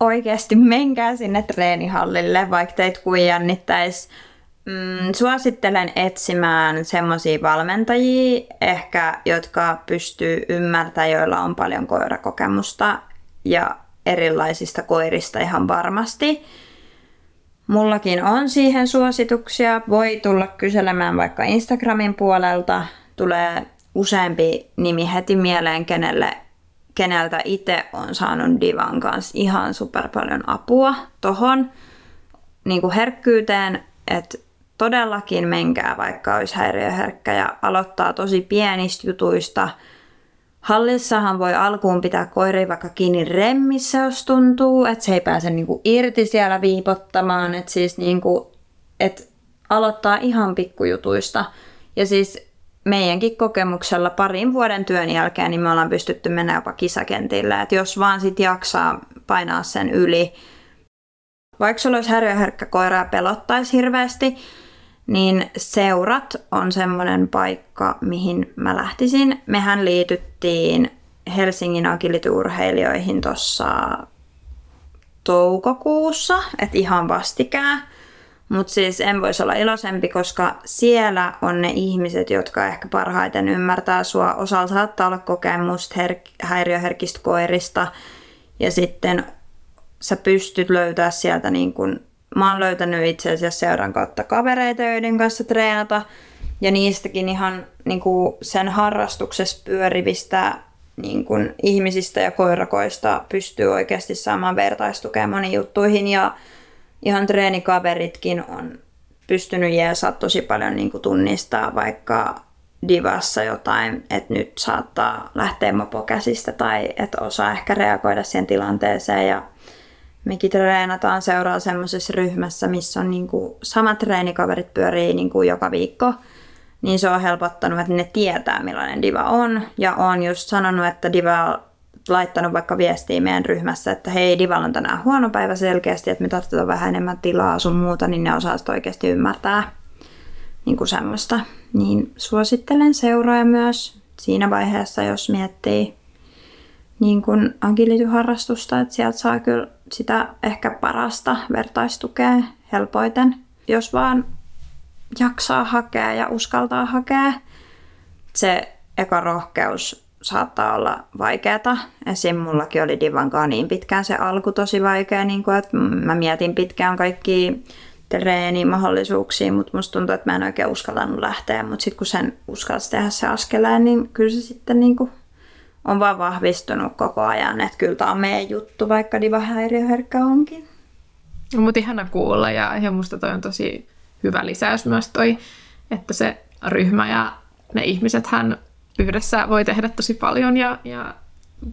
Oikeasti menkää sinne treenihallille, vaikka teit kuin jännittäisi. Mm, suosittelen etsimään semmoisia valmentajia, ehkä, jotka pystyy ymmärtämään, joilla on paljon koirakokemusta ja erilaisista koirista ihan varmasti. Mullakin on siihen suosituksia. Voi tulla kyselemään vaikka Instagramin puolelta. Tulee useampi nimi heti mieleen, kenelle, keneltä itse on saanut Divan kanssa ihan super paljon apua tohon niin kuin herkkyyteen, että todellakin menkää, vaikka olisi häiriöherkkä ja aloittaa tosi pienistä jutuista – Hallissahan voi alkuun pitää koiri vaikka kiinni remmissä, jos tuntuu, että se ei pääse niinku irti siellä viipottamaan. Että siis niinku, et aloittaa ihan pikkujutuista. Ja siis meidänkin kokemuksella parin vuoden työn jälkeen niin me ollaan pystytty mennä jopa kisakentille. Että jos vaan sit jaksaa painaa sen yli, vaikka sulla olisi häiriöherkkä koira ja pelottaisi hirveästi, niin seurat on semmoinen paikka, mihin mä lähtisin. Mehän liityttiin Helsingin agilityurheilijoihin tuossa toukokuussa, että ihan vastikään. Mutta siis en voisi olla iloisempi, koska siellä on ne ihmiset, jotka ehkä parhaiten ymmärtää sua. Osalla saattaa olla kokemusta her- häiriöherkistä koirista ja sitten sä pystyt löytää sieltä niin kun mä oon löytänyt itse asiassa seuran kautta kavereita, joiden kanssa treenata. Ja niistäkin ihan niin kuin sen harrastuksessa pyörivistä niin kuin ihmisistä ja koirakoista pystyy oikeasti saamaan vertaistukea moniin juttuihin. Ja ihan treenikaveritkin on pystynyt jeesaa tosi paljon niin kuin tunnistaa vaikka divassa jotain, että nyt saattaa lähteä mopo käsistä tai että osaa ehkä reagoida siihen tilanteeseen ja mekin treenataan seuraa semmoisessa ryhmässä, missä on niinku samat treenikaverit pyörii niinku joka viikko. Niin se on helpottanut, että ne tietää millainen diva on. Ja on just sanonut, että diva on laittanut vaikka viestiä meidän ryhmässä, että hei, divalla on tänään huono päivä selkeästi, että me tarvitaan vähän enemmän tilaa sun muuta, niin ne osaa oikeasti ymmärtää niin kuin semmoista. Niin suosittelen seuraaja myös siinä vaiheessa, jos miettii niin kuin agility-harrastusta, että sieltä saa kyllä sitä ehkä parasta vertaistukea helpoiten, jos vaan jaksaa hakea ja uskaltaa hakea. Se eka rohkeus saattaa olla vaikeata. Esim. mullakin oli Divankaan niin pitkään se alku tosi vaikea, niin kuin, että mä mietin pitkään kaikki treenimahdollisuuksia, mutta musta tuntuu, että mä en oikein uskaltanut lähteä. Mutta sitten kun sen uskalsi tehdä se askeleen, niin kyllä se sitten niin kuin on vaan vahvistunut koko ajan, että kyllä tämä on meidän juttu, vaikka divahäiriöherkkä onkin. No, mutta ihana kuulla ja, ja musta toi on tosi hyvä lisäys myös toi, että se ryhmä ja ne ihmiset hän yhdessä voi tehdä tosi paljon ja, ja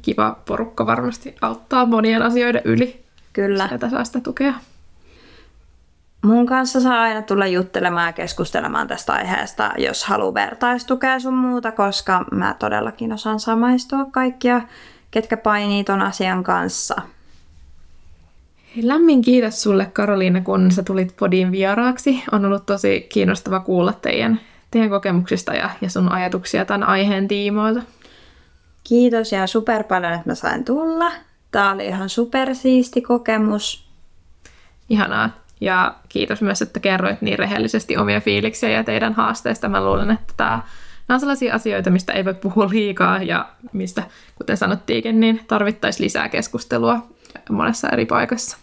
kiva porukka varmasti auttaa monien asioiden yli. Kyllä. Sitä tukea. Mun kanssa saa aina tulla juttelemaan ja keskustelemaan tästä aiheesta, jos haluaa vertaistukea sun muuta, koska mä todellakin osaan samaistua kaikkia, ketkä painii ton asian kanssa. Lämmin kiitos sulle Karoliina, kun sä tulit podiin vieraaksi. On ollut tosi kiinnostava kuulla teidän, teidän kokemuksista ja, ja sun ajatuksia tämän aiheen tiimoilta. Kiitos ja super paljon, että mä sain tulla. Tää oli ihan supersiisti kokemus. Ihanaa. Ja kiitos myös, että kerroit niin rehellisesti omia fiiliksiä ja teidän haasteista. Mä luulen, että tämä, nämä on sellaisia asioita, mistä ei voi puhua liikaa ja mistä, kuten sanottiinkin, niin tarvittaisiin lisää keskustelua monessa eri paikassa.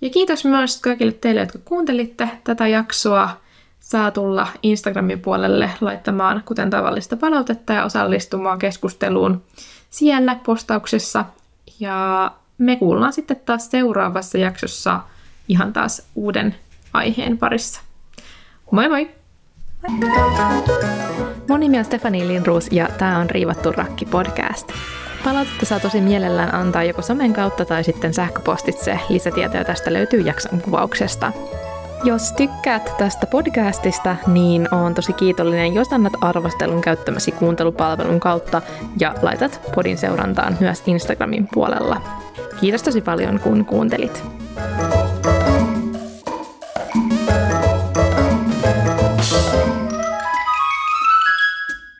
Ja kiitos myös kaikille teille, jotka kuuntelitte tätä jaksoa. Saa tulla Instagramin puolelle laittamaan kuten tavallista palautetta ja osallistumaan keskusteluun siellä postauksessa. Ja me kuullaan sitten taas seuraavassa jaksossa – ihan taas uuden aiheen parissa. Moi moi! Mun nimi on Stefani Lindruus ja tämä on Riivattu rakki podcast. Palautetta saa tosi mielellään antaa joko somen kautta tai sitten sähköpostitse. Lisätietoja tästä löytyy jakson kuvauksesta. Jos tykkäät tästä podcastista, niin on tosi kiitollinen, jos annat arvostelun käyttämäsi kuuntelupalvelun kautta ja laitat podin seurantaan myös Instagramin puolella. Kiitos tosi paljon, kun kuuntelit. you.